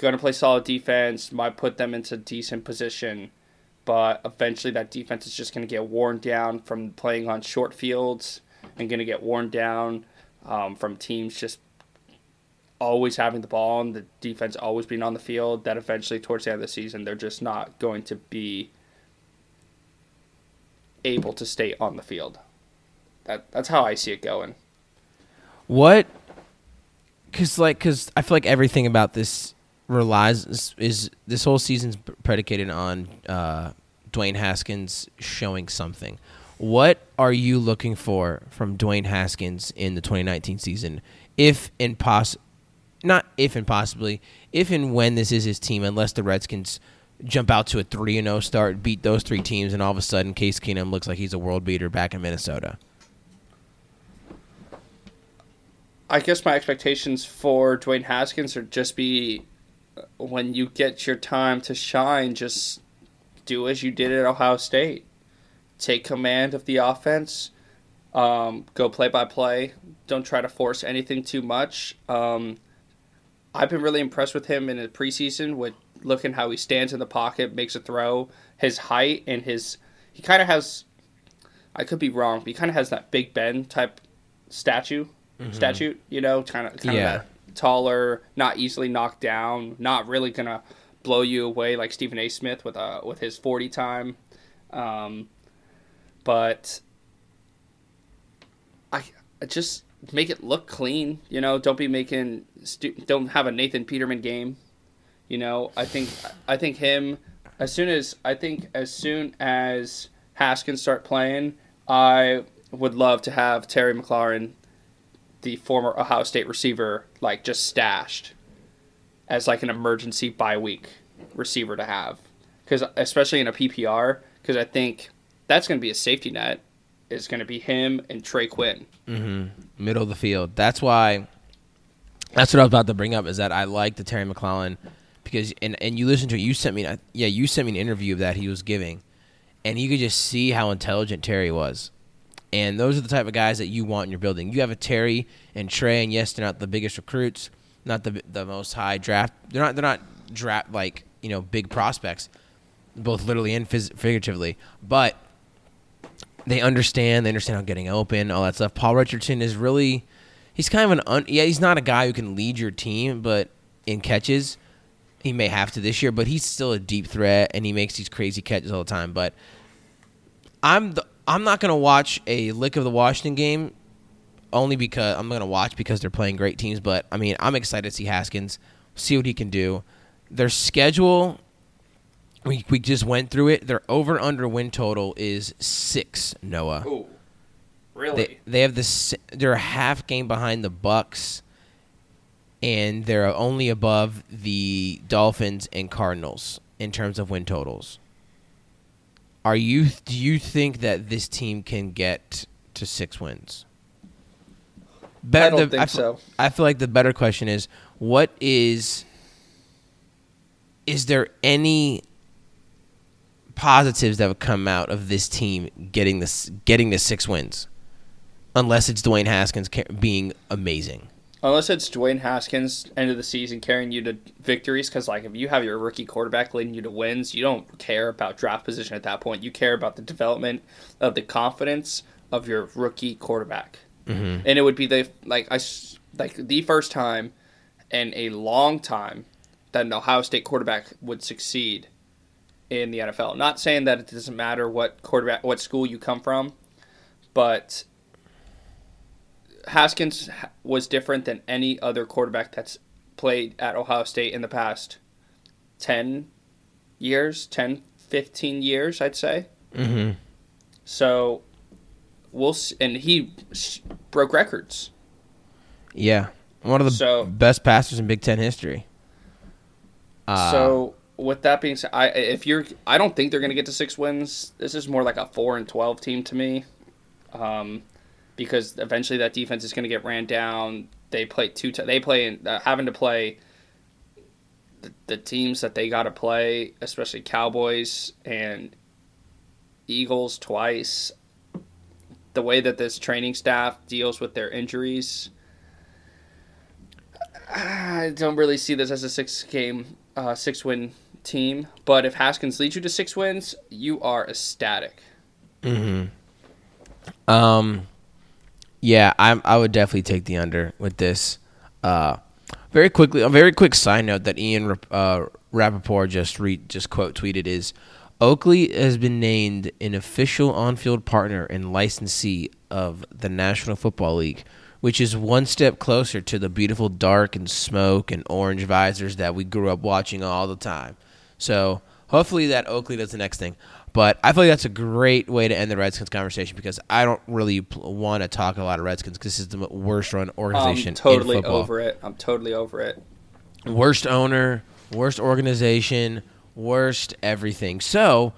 Going to play solid defense, might put them into decent position, but eventually that defense is just going to get worn down from playing on short fields and going to get worn down um, from teams just always having the ball and the defense always being on the field, that eventually towards the end of the season they're just not going to be able to stay on the field. That that's how I see it going. What? Because like, because I feel like everything about this relies is, is this whole season's predicated on uh, Dwayne Haskins showing something. What are you looking for from Dwayne Haskins in the 2019 season? If and poss, not if and possibly, if and when this is his team, unless the Redskins jump out to a three and zero start, beat those three teams, and all of a sudden Case Keenum looks like he's a world beater back in Minnesota. I guess my expectations for Dwayne Haskins are just be when you get your time to shine, just do as you did at Ohio State. Take command of the offense. Um, go play by play. Don't try to force anything too much. Um, I've been really impressed with him in the preseason with looking how he stands in the pocket, makes a throw, his height and his he kind of has I could be wrong, but he kind of has that Big Ben type statue mm-hmm. statute, you know, kind of kind yeah. of taller, not easily knocked down, not really gonna blow you away like Stephen A. Smith with uh with his forty time, um, but I, I just make it look clean. You know, don't be making stu- don't have a Nathan Peterman game. You know, I think I think him as soon as I think as soon as Haskins start playing, I would love to have Terry McLaurin, the former Ohio State receiver, like just stashed as like an emergency bye week receiver to have, because especially in a PPR, because I think that's going to be a safety net. Is going to be him and Trey Quinn. Mm-hmm. Middle of the field. That's why. That's what I was about to bring up. Is that I like the Terry McLaurin because and and you listen to it. You sent me yeah you sent me an interview that he was giving, and you could just see how intelligent Terry was. And those are the type of guys that you want in your building. You have a Terry and Trey, and yes, they're not the biggest recruits, not the the most high draft. They're not they're not draft like you know big prospects, both literally and phys- figuratively. But they understand. They understand how getting open, all that stuff. Paul Richardson is really, he's kind of an un, yeah. He's not a guy who can lead your team, but in catches, he may have to this year. But he's still a deep threat, and he makes these crazy catches all the time. But I'm the, I'm not gonna watch a lick of the Washington game, only because I'm gonna watch because they're playing great teams. But I mean, I'm excited to see Haskins, see what he can do. Their schedule we we just went through it. Their over under win total is six. Noah. Ooh, really? They, they have this. They're a half game behind the Bucks, and they're only above the Dolphins and Cardinals in terms of win totals. Are you? Do you think that this team can get to six wins? I don't the, think I so. I feel like the better question is, what is? Is there any positives that would come out of this team getting this getting the six wins, unless it's Dwayne Haskins being amazing. Unless it's Dwayne Haskins end of the season carrying you to victories, because like if you have your rookie quarterback leading you to wins, you don't care about draft position at that point. You care about the development of the confidence of your rookie quarterback, mm-hmm. and it would be the like I like the first time in a long time that an Ohio State quarterback would succeed in the NFL. Not saying that it doesn't matter what quarterback, what school you come from, but Haskins was different than any other quarterback that's played at Ohio State in the past 10 years, 10, 15 years, I'd say. Mm-hmm. So we'll see, and he broke records. Yeah. One of the so, best passers in Big Ten history. Uh, so with that being said, I if you're, I don't think they're going to get to six wins. This is more like a four and twelve team to me, um, because eventually that defense is going to get ran down. They play two. T- they play in, uh, having to play the, the teams that they got to play, especially Cowboys and Eagles twice. The way that this training staff deals with their injuries. I don't really see this as a six game, uh, six win team, but if Haskins leads you to six wins, you are ecstatic. Hmm. Um. Yeah, I I would definitely take the under with this. Uh, very quickly, a very quick side note that Ian uh, Rapoport just re- just quote tweeted is Oakley has been named an official on-field partner and licensee of the National Football League, which is one step closer to the beautiful dark and smoke and orange visors that we grew up watching all the time. So hopefully that Oakley does the next thing. But I feel like that's a great way to end the Redskins conversation because I don't really want to talk a lot of Redskins because this is the worst run organization. I'm totally over it. I'm totally over it. Worst owner, worst organization, worst everything. So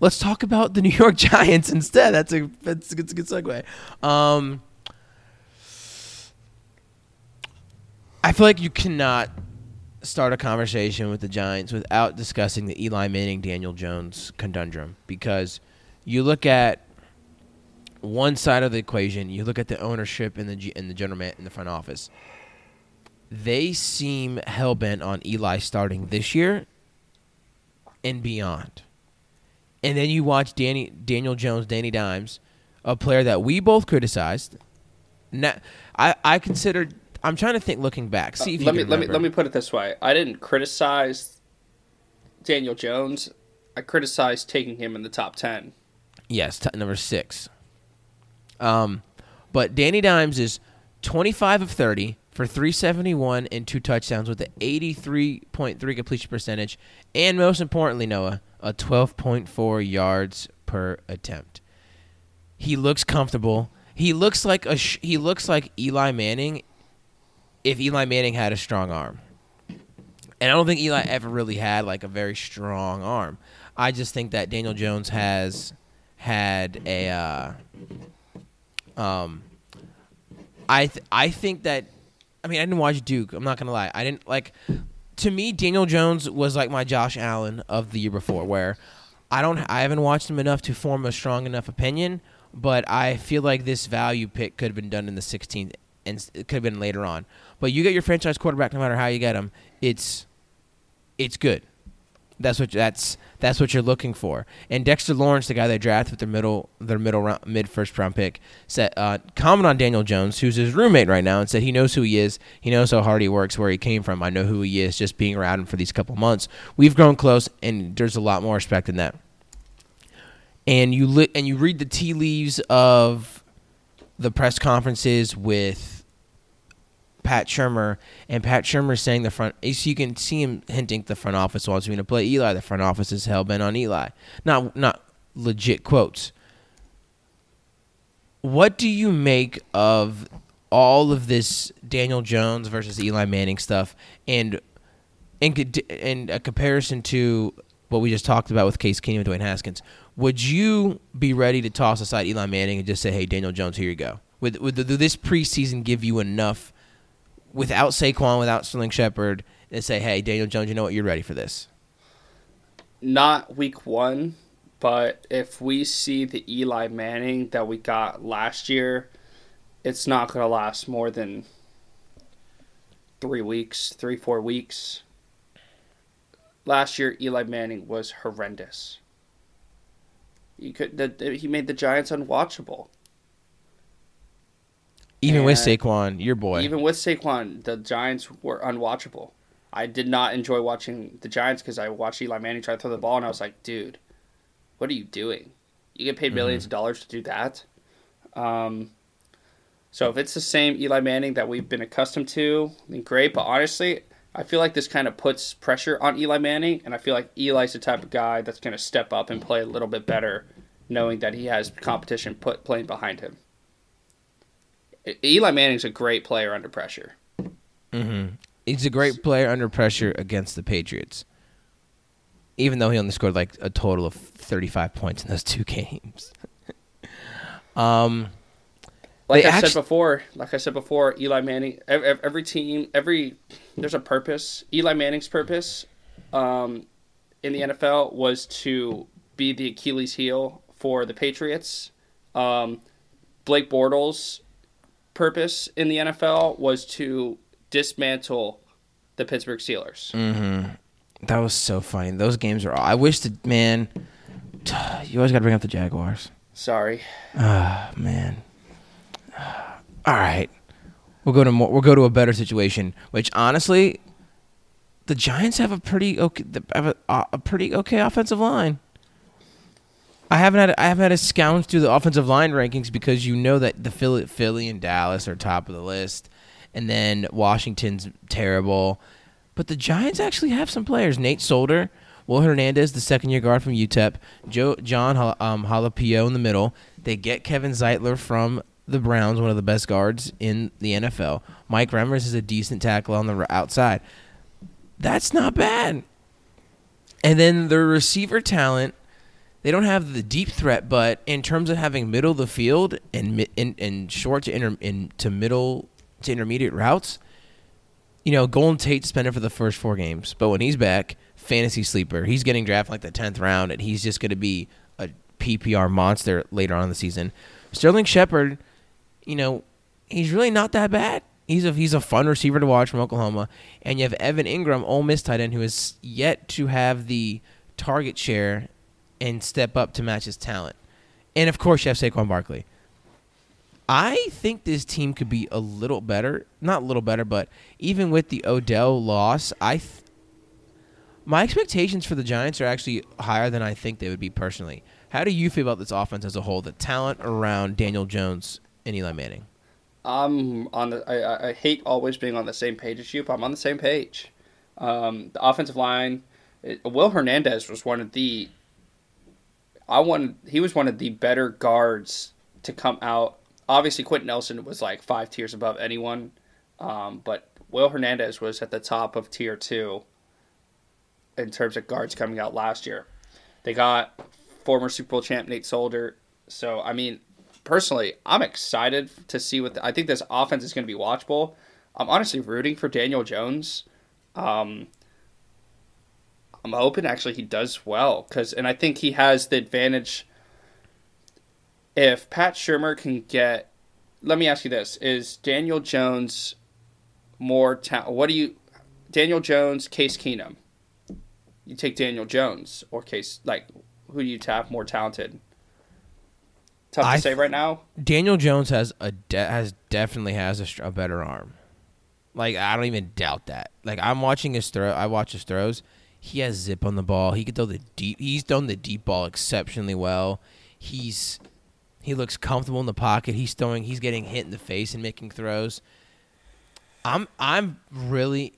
let's talk about the New York Giants instead. That's a that's, that's a good segue. Um, I feel like you cannot start a conversation with the Giants without discussing the Eli Manning Daniel Jones conundrum because you look at one side of the equation, you look at the ownership in the in the general man in the front office. They seem hell bent on Eli starting this year and beyond. And then you watch Danny Daniel Jones, Danny Dimes, a player that we both criticized. Now, I I consider I'm trying to think looking back. See if you let me let me let me put it this way. I didn't criticize Daniel Jones. I criticized taking him in the top ten. Yes, t- number six. Um, but Danny Dimes is 25 of 30 for 371 and two touchdowns with an 83.3 completion percentage, and most importantly, Noah, a 12.4 yards per attempt. He looks comfortable. He looks like a sh- he looks like Eli Manning if Eli Manning had a strong arm. And I don't think Eli ever really had like a very strong arm. I just think that Daniel Jones has had a uh, um I th- I think that I mean I didn't watch Duke. I'm not gonna lie. I didn't like. To me, Daniel Jones was like my Josh Allen of the year before, where I don't I haven't watched him enough to form a strong enough opinion. But I feel like this value pick could have been done in the 16th, and it could have been later on. But you get your franchise quarterback, no matter how you get him, it's it's good. That's what that's that's what you're looking for. And Dexter Lawrence, the guy they drafted with their middle their middle round, mid first round pick, said uh, comment on Daniel Jones, who's his roommate right now, and said he knows who he is. He knows how hard he works, where he came from. I know who he is, just being around him for these couple months. We've grown close, and there's a lot more respect in that. And you li- and you read the tea leaves of the press conferences with Pat Shurmur, and Pat Shurmur saying the front. So you can see him hinting the front office wants me to play Eli. The front office is hell bent on Eli. Not not legit quotes. What do you make of all of this Daniel Jones versus Eli Manning stuff, and in in a comparison to what we just talked about with Case Keenum and Dwayne Haskins? Would you be ready to toss aside Eli Manning and just say, "Hey, Daniel Jones, here you go"? Would would this preseason give you enough? Without Saquon, without Sterling Shepard, and say, "Hey, Daniel Jones, you know what? You're ready for this." Not week one, but if we see the Eli Manning that we got last year, it's not going to last more than three weeks, three, four weeks. Last year, Eli Manning was horrendous. He could the, he made the Giants unwatchable. Even with And Saquon, your boy. Even with Saquon, the Giants were unwatchable. I did not enjoy watching the Giants because I watched Eli Manning try to throw the ball, and I was like, dude, what are you doing? You get paid 1000000s of dollars to do that. Um, so if it's the same Eli Manning that we've been accustomed to, then great. But honestly, I feel like this kind of puts pressure on Eli Manning, and I feel like Eli's the type of guy that's going to step up and play a little bit better, knowing that he has competition put playing behind him. Eli Manning's a great player under pressure. hmm He's a great player under pressure against the Patriots. Even though he only scored like a total of 35 points in those two games. um, Like I actu- said before, like I said before, Eli Manning. Every, every team, every there's a purpose. Eli Manning's purpose um, in the NFL was to be the Achilles heel for the Patriots. Um, Blake Bortles' purpose in the NFL was to dismantle the Pittsburgh Steelers. that was so funny. Those games are. All, I wish the man. You always got to bring up the Jaguars. Sorry, Ah, man. All right, we'll go to more. We'll go to a better situation. Which honestly, the Giants have a pretty okay. Have a, a pretty okay offensive line. I haven't had I haven't had to scout through the offensive line rankings because you know that the Philly, Philly and Dallas are top of the list, and then Washington's terrible, but the Giants actually have some players. Nate Solder, Will Hernandez, the second year guard from UTEP, Joe John um, Halapio in the middle. They get Kevin Zeitler from the Browns, one of the best guards in the NFL. Mike Remmers is a decent tackle on the outside. That's not bad. And then the receiver talent, they don't have the deep threat, but in terms of having middle of the field and and, and short to inter, in, to middle to intermediate routes, you know, Golden Tate suspended for the first four games, but when he's back, fantasy sleeper. He's getting drafted like the tenth round, and he's just going to be a PPR monster later on in the season. Sterling Shepard, you know, he's really not that bad. He's a he's a fun receiver to watch from Oklahoma, and you have Evan Engram, Ole Miss tight end, who is yet to have the target share and step up to match his talent. And of course, you have Saquon Barkley. I think this team could be a little better. Not a little better, but even with the Odell loss, I th- my expectations for the Giants are actually higher than I think they would be personally. How do you feel about this offense as a whole? The talent around Daniel Jones and Eli Manning. I'm on the. I, I hate always being on the same page as you, but I'm on the same page. Um, the offensive line. It, Will Hernandez was one of the. I wanted. He was one of the better guards to come out obviously Quenton Nelson was like five tiers above anyone, um, but Will Hernandez was at the top of tier two in terms of guards coming out last year. They got former Super Bowl champ Nate Solder. So I mean, personally, I'm excited to see what the, I think this offense is going to be watchable. I'm honestly rooting for Daniel Jones. Um, I'm hoping actually he does well because, and I think he has the advantage if Pat Shurmur can get, let me ask you this: Is Daniel Jones more? Ta- what do you, Daniel Jones, Case Keenum? You take Daniel Jones or Case like who do you tap more talented? Tough to I say right now. Daniel Jones has a de- has definitely has a, a better arm. Like I don't even doubt that. Like I'm watching his throw. I watch his throws. He has zip on the ball. He could throw the deep. He's done the deep ball exceptionally well. He's he looks comfortable in the pocket. He's throwing. He's getting hit in the face and making throws. I'm I'm really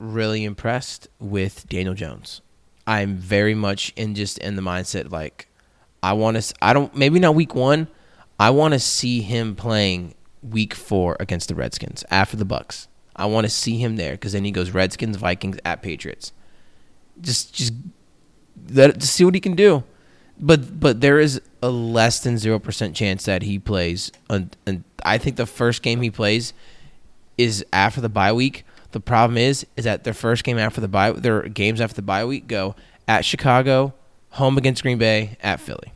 really impressed with Daniel Jones. I'm very much in just in the mindset like I want to. I don't maybe not week one. I want to see him playing week four against the Redskins after the Bucks. I want to see him there because then he goes Redskins, Vikings at Patriots. Just just let just see what he can do. But but there is a less than zero percent chance that he plays. And, and I think the first game he plays is after the bye week. The problem is is that their first game after the bye, their games after the bye week go at Chicago, home against Green Bay, at Philly.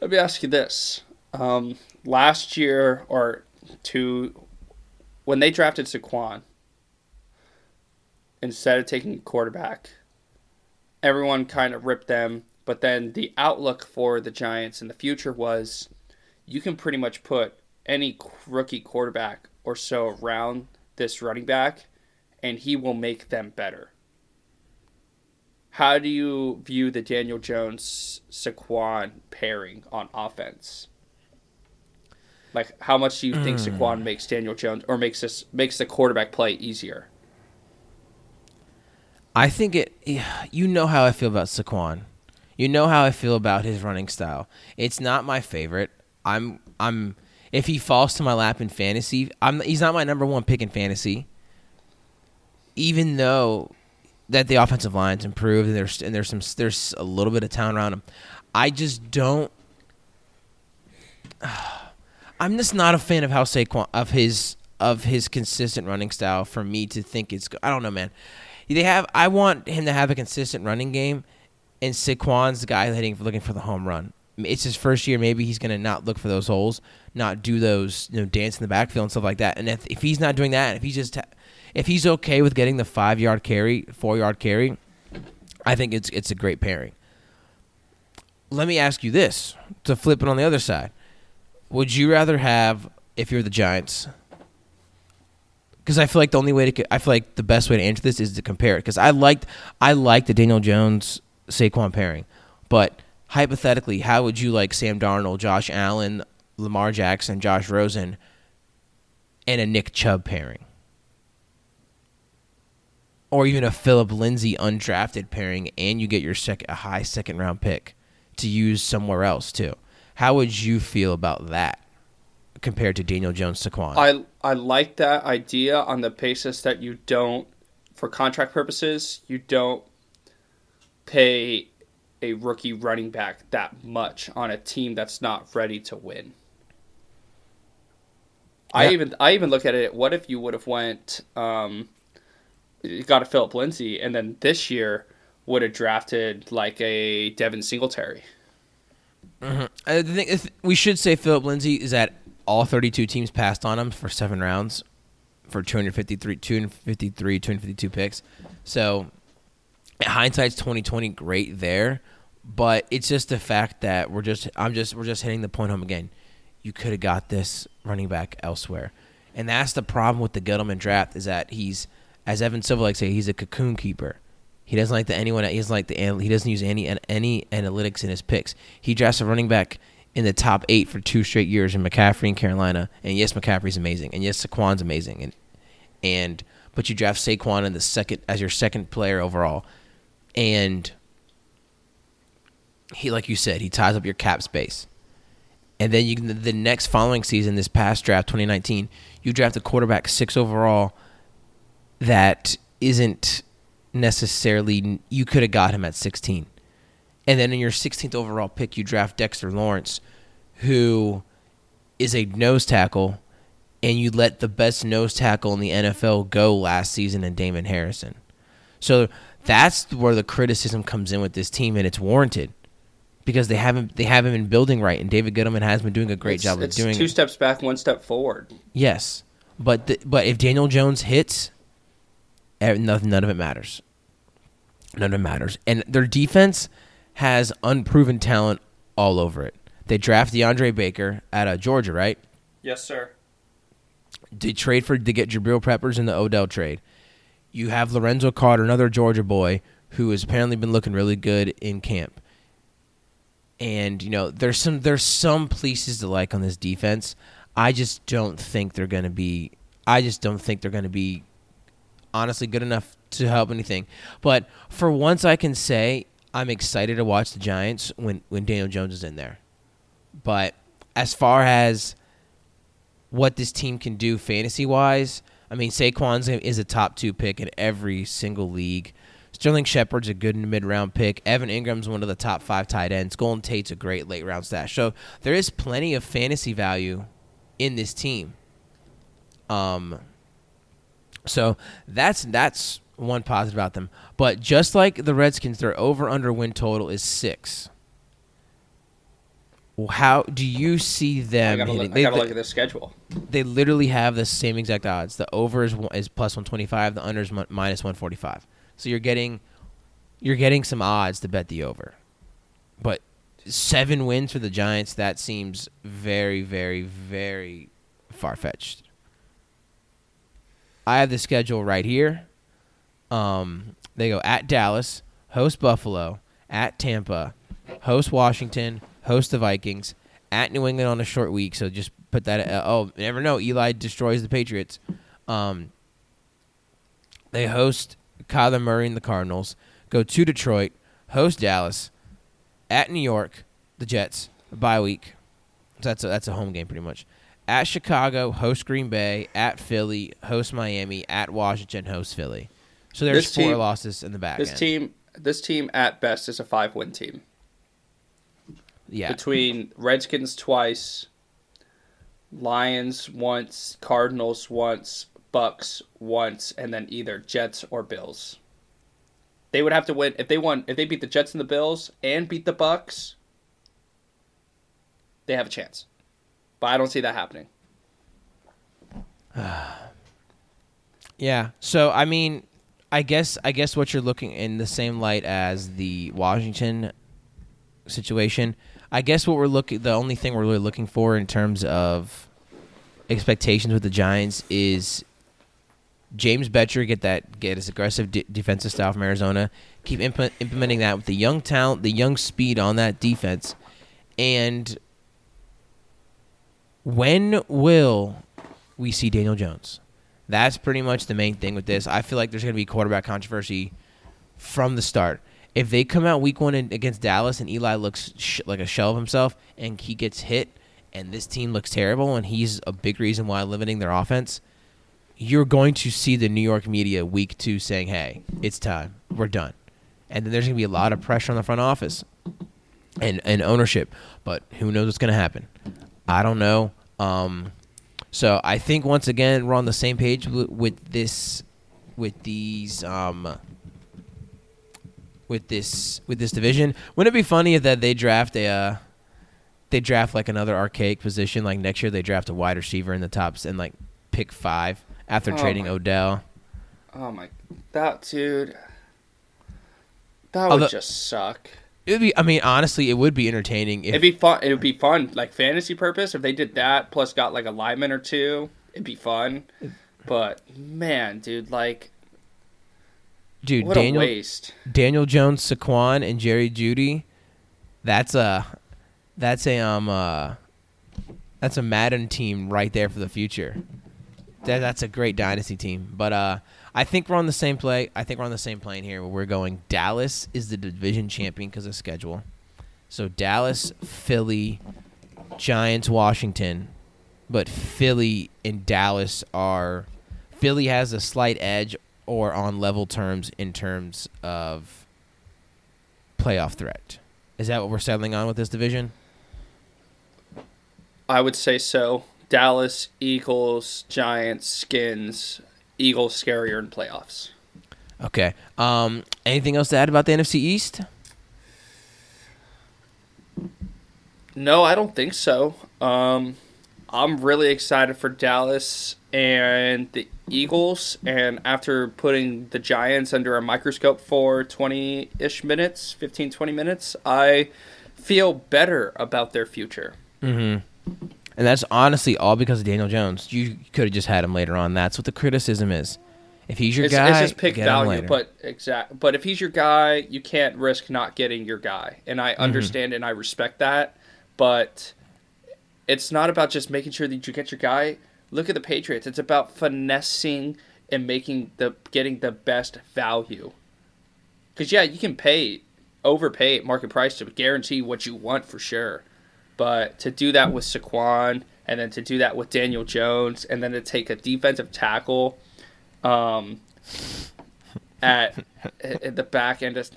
Let me ask you this: um, last year or two, when they drafted Saquon, instead of taking a quarterback, everyone kind of ripped them but then the outlook for the Giants in the future was you can pretty much put any rookie quarterback or so around this running back and he will make them better. How do you view the Daniel Jones Saquon pairing on offense? Like how much do you think mm. Saquon makes Daniel Jones or makes this makes the quarterback play easier? I think it you know how I feel about Saquon. You know how I feel about his running style. It's not my favorite. I'm I'm if he falls to my lap in fantasy, I'm he's not my number one pick in fantasy. Even though that the offensive line's improved and there's and there's some there's a little bit of talent around him, I just don't. I'm just not a fan of how Saquon of his of his consistent running style for me to think it's. I don't know, man. They have. I want him to have a consistent running game and Saquon's the guy hitting looking for the home run. It's his first year. Maybe he's going to not look for those holes, not do those, you know, dance in the backfield and stuff like that. And if, if he's not doing that, if he's just, if he's okay with getting the five yard carry, four yard carry, I think it's it's a great pairing. Let me ask you this to flip it on the other side: Would you rather have, if you're the Giants, because I feel like the only way to I feel like the best way to answer this is to compare it because I liked I liked the Daniel Jones Saquon pairing. But hypothetically, how would you like Sam Darnold, Josh Allen, Lamar Jackson, Josh Rosen, and a Nick Chubb pairing? Or even a Phillip Lindsay undrafted pairing, and you get your second a high second round pick to use somewhere else too. How would you feel about that compared to Daniel Jones Saquon? I I like that idea on the basis that you don't, for contract purposes, you don't pay a rookie running back that much on a team that's not ready to win. I even I even look at it. What if you would have went um, got a Phillip Lindsay, and then this year would have drafted like a Devin Singletary. I think we should say Phillip Lindsay is that all 32 teams passed on him for seven rounds for 253, 253, 252 picks. So hindsight's 2020 great there, but it's just the fact that we're just I'm just we're just hitting the point home again. You could have got this running back elsewhere. And that's the problem with the Gettleman draft is that he's as Evan Silva likes to say, he's a cocoon keeper. He doesn't like the anyone. He doesn't like the. He doesn't use any any analytics in his picks. He drafts a running back in the top eight for two straight years in McCaffrey in Carolina. And yes, McCaffrey's amazing, and yes, Saquon's amazing, and and but you draft Saquon in the second as your second player overall, and he like you said he ties up your cap space, and then you the next following season, this past draft 2019, you draft a quarterback six overall that isn't necessarily you could have got him at 16 and then in your 16th overall pick you draft Dexter Lawrence who is a nose tackle and you let the best nose tackle in the NFL go last season in Damon Harrison so that's where the criticism comes in with this team and it's warranted because they haven't they haven't been building right and David Gettleman has been doing a great it's, job of it's doing two it. steps back, one step forward. Yes, but the, but if Daniel Jones hits, eh, nothing, none of it matters. None of it matters. And their defense has unproven talent all over it. They draft DeAndre Baker out of Georgia, right? Yes, sir. They trade for to get Jabril Peppers in the Odell trade. You have Lorenzo Carter, another Georgia boy, who has apparently been looking really good in camp. And you know, there's some there's some pieces to like on this defense. I just don't think they're going to be. I just don't think they're going to be honestly good enough to help anything. But for once, I can say I'm excited to watch the Giants when when Daniel Jones is in there. But as far as what this team can do fantasy wise, I mean Saquon is a top two pick in every single league. Sterling Shepard's a good mid round pick. Evan Engram's one of the top five tight ends. Golden Tate's a great late round stash. So there is plenty of fantasy value in this team. Um, so that's that's one positive about them. But just like the Redskins, their over under win total is six. Well, How do you see I them gotta, hitting? look, I they, gotta they- look at the schedule. they literally have the same exact odds. The over is, is plus 125, the under is mi- minus 145. So you're getting you're getting some odds to bet the over. But seven wins for the Giants, that seems very, very, very far fetched. I have the schedule right here. Um, they go at Dallas, host Buffalo, at Tampa, host Washington, host the Vikings, at New England on a short week. So just put that. Uh, oh, never know. Eli destroys the Patriots. Um, they host Kyler Murray and the Cardinals. Go to Detroit, host Dallas, at New York, the Jets, bye week. So that's a, that's a home game pretty much. At Chicago, host Green Bay. At Philly, host Miami. At Washington, host Philly. So there's This four team- losses in the back This end. team, this team at best is a five-win team. yeah, Between Redskins twice, Lions once, Cardinals once, Bucks once, and then either Jets or Bills. They would have to win if they won. If they beat the Jets and the Bills and beat the Bucks, they have a chance. But I don't see that happening. Yeah. So I mean, I guess I guess what you're looking in the same light as the Washington situation. I guess what we're looking the only thing we're really looking for in terms of expectations with the Giants is James Bettcher get that get his aggressive de- defensive style from Arizona. Keep imp- implementing that with the young talent, the young speed on that defense, and when will we see Daniel Jones? That's pretty much the main thing with this. I feel like there's going to be quarterback controversy from the start. If they come out week one in, against Dallas and Eli looks sh- like a shell of himself and he gets hit and this team looks terrible and he's a big reason why limiting their offense, you're going to see the New York media week two saying, hey, it's time. We're done. And then there's going to be a lot of pressure on the front office and, and ownership. But who knows what's going to happen? I don't know. Um, So I think once again we're on the same page with, with this, with these, um, with this with this division. Wouldn't it be funny if that they draft a, uh, they draft like another archaic position like next year they draft a wide receiver in the tops and like pick five after Oh trading my- Odell. Oh my, that dude. That would Although- just suck. It would be. I mean, honestly, it would be entertaining if It'd be fun. It would be fun, like fantasy purpose. If they did that, plus got like a lineman or two, it'd be fun. But man, dude, like dude what Daniel a waste. Daniel Jones, Saquon, and Jerry Jeudy. That's a that's a um uh that's a Madden team right there for the future. That, that's a great dynasty team. But uh I think we're on the same play. I think we're on the same plane here. Where we're going. Dallas is the division champion because of schedule. So Dallas, Philly, Giants, Washington, but Philly and Dallas are Philly has a slight edge or on level terms in terms of playoff threat. Is that what we're settling on with this division? I would say so. Dallas, Eagles, Giants, Skins, Eagles scarier in playoffs. Okay. Um, anything else to add about the NFC East? No, I don't think so. Um, I'm really excited for Dallas and the Eagles. And after putting the Giants under a microscope for 20 ish minutes, 15, 20 minutes, I feel better about their future. Mm-hmm. And that's honestly all because of Daniel Jones. You could have just had him later on. That's what the criticism is. If he's your It's, guy, it's just pick get value, but exact. But if he's your guy, you can't risk not getting your guy, and Mm-hmm. I understand and I respect that. But it's not about just making sure that you get your guy. Look at the Patriots. It's about finessing and making the getting the best value. Because yeah, you can pay overpay at market price to guarantee what you want for sure. But to do that with Saquon and then to do that with Daniel Jones and then to take a defensive tackle um, at, at the back end, it's,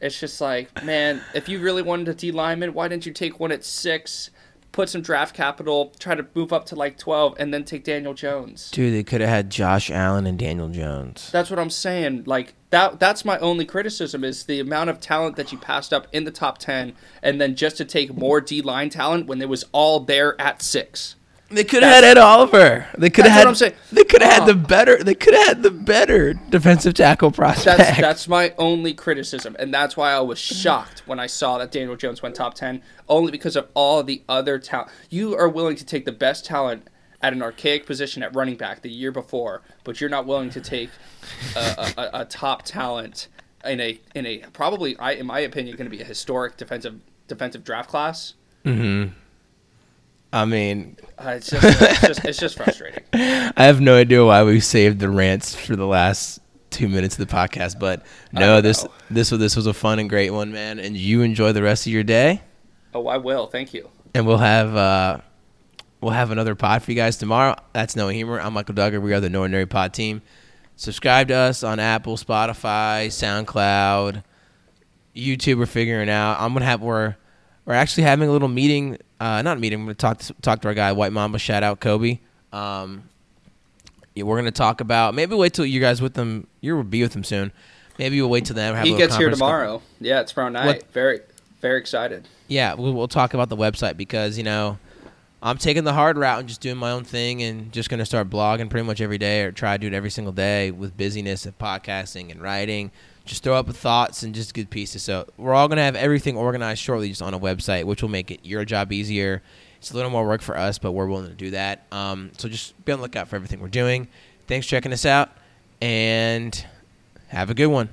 it's just like, man, if you really wanted a D lineman, why didn't you take one at six, put some draft capital, try to move up to like 12, and then take Daniel Jones? dude, they could have had Josh Allen and Daniel Jones. That's what I'm saying. Like that that's my only criticism is the amount of talent that you passed up in the top 10 and then just to take more D-line talent when it was all there at 6. They could have had Ed Oliver. They could have That's had. what I'm saying. They could have had Oh. the better. They could have had the better defensive tackle prospect. That's that's my only criticism and that's why I was shocked when I saw that Daniel Jones went top 10 only because of all the other talent. You are willing to take the best talent at an archaic position at running back the year before, but you're not willing to take a, a, a, a top talent in a in a probably I in my opinion going to be a historic defensive defensive draft class. Mm-hmm. I mean, Uh, it's, just, it's just it's just frustrating. I have no idea why we saved the rants for the last two minutes of the podcast, but no, this know. this was this was a fun and great one, man. And you enjoy the rest of your day, Oh, I will. Thank you. and we'll have uh, we'll have another pod for you guys tomorrow. That's Noah Humor. I'm Michael Duggar. We are the No Ordinary Pod team. Subscribe to us on Apple, Spotify, SoundCloud, YouTube. We're figuring out. I'm gonna have we're we're actually having a little meeting. Uh, not a meeting. We're gonna talk to, talk to our guy White Mamba. Shout out Kobe. Um, yeah, we're gonna talk about maybe wait till you guys with them. You'll be with them soon. Maybe we'll wait till then. Have He little gets here call. tomorrow. Yeah, it's tomorrow night. What- Very very excited. Yeah, we'll, we'll talk about the website because you know I'm taking the hard route and just doing my own thing and just gonna start blogging pretty much every day or try to do it every single day with busyness of podcasting and writing. Just throw up thoughts and just good pieces. So we're all gonna have everything organized shortly just on a website, which will make it your job easier. It's a little more work for us, but we're willing to do that. Um, so just be on the lookout for everything we're doing. Thanks for checking us out and have a good one.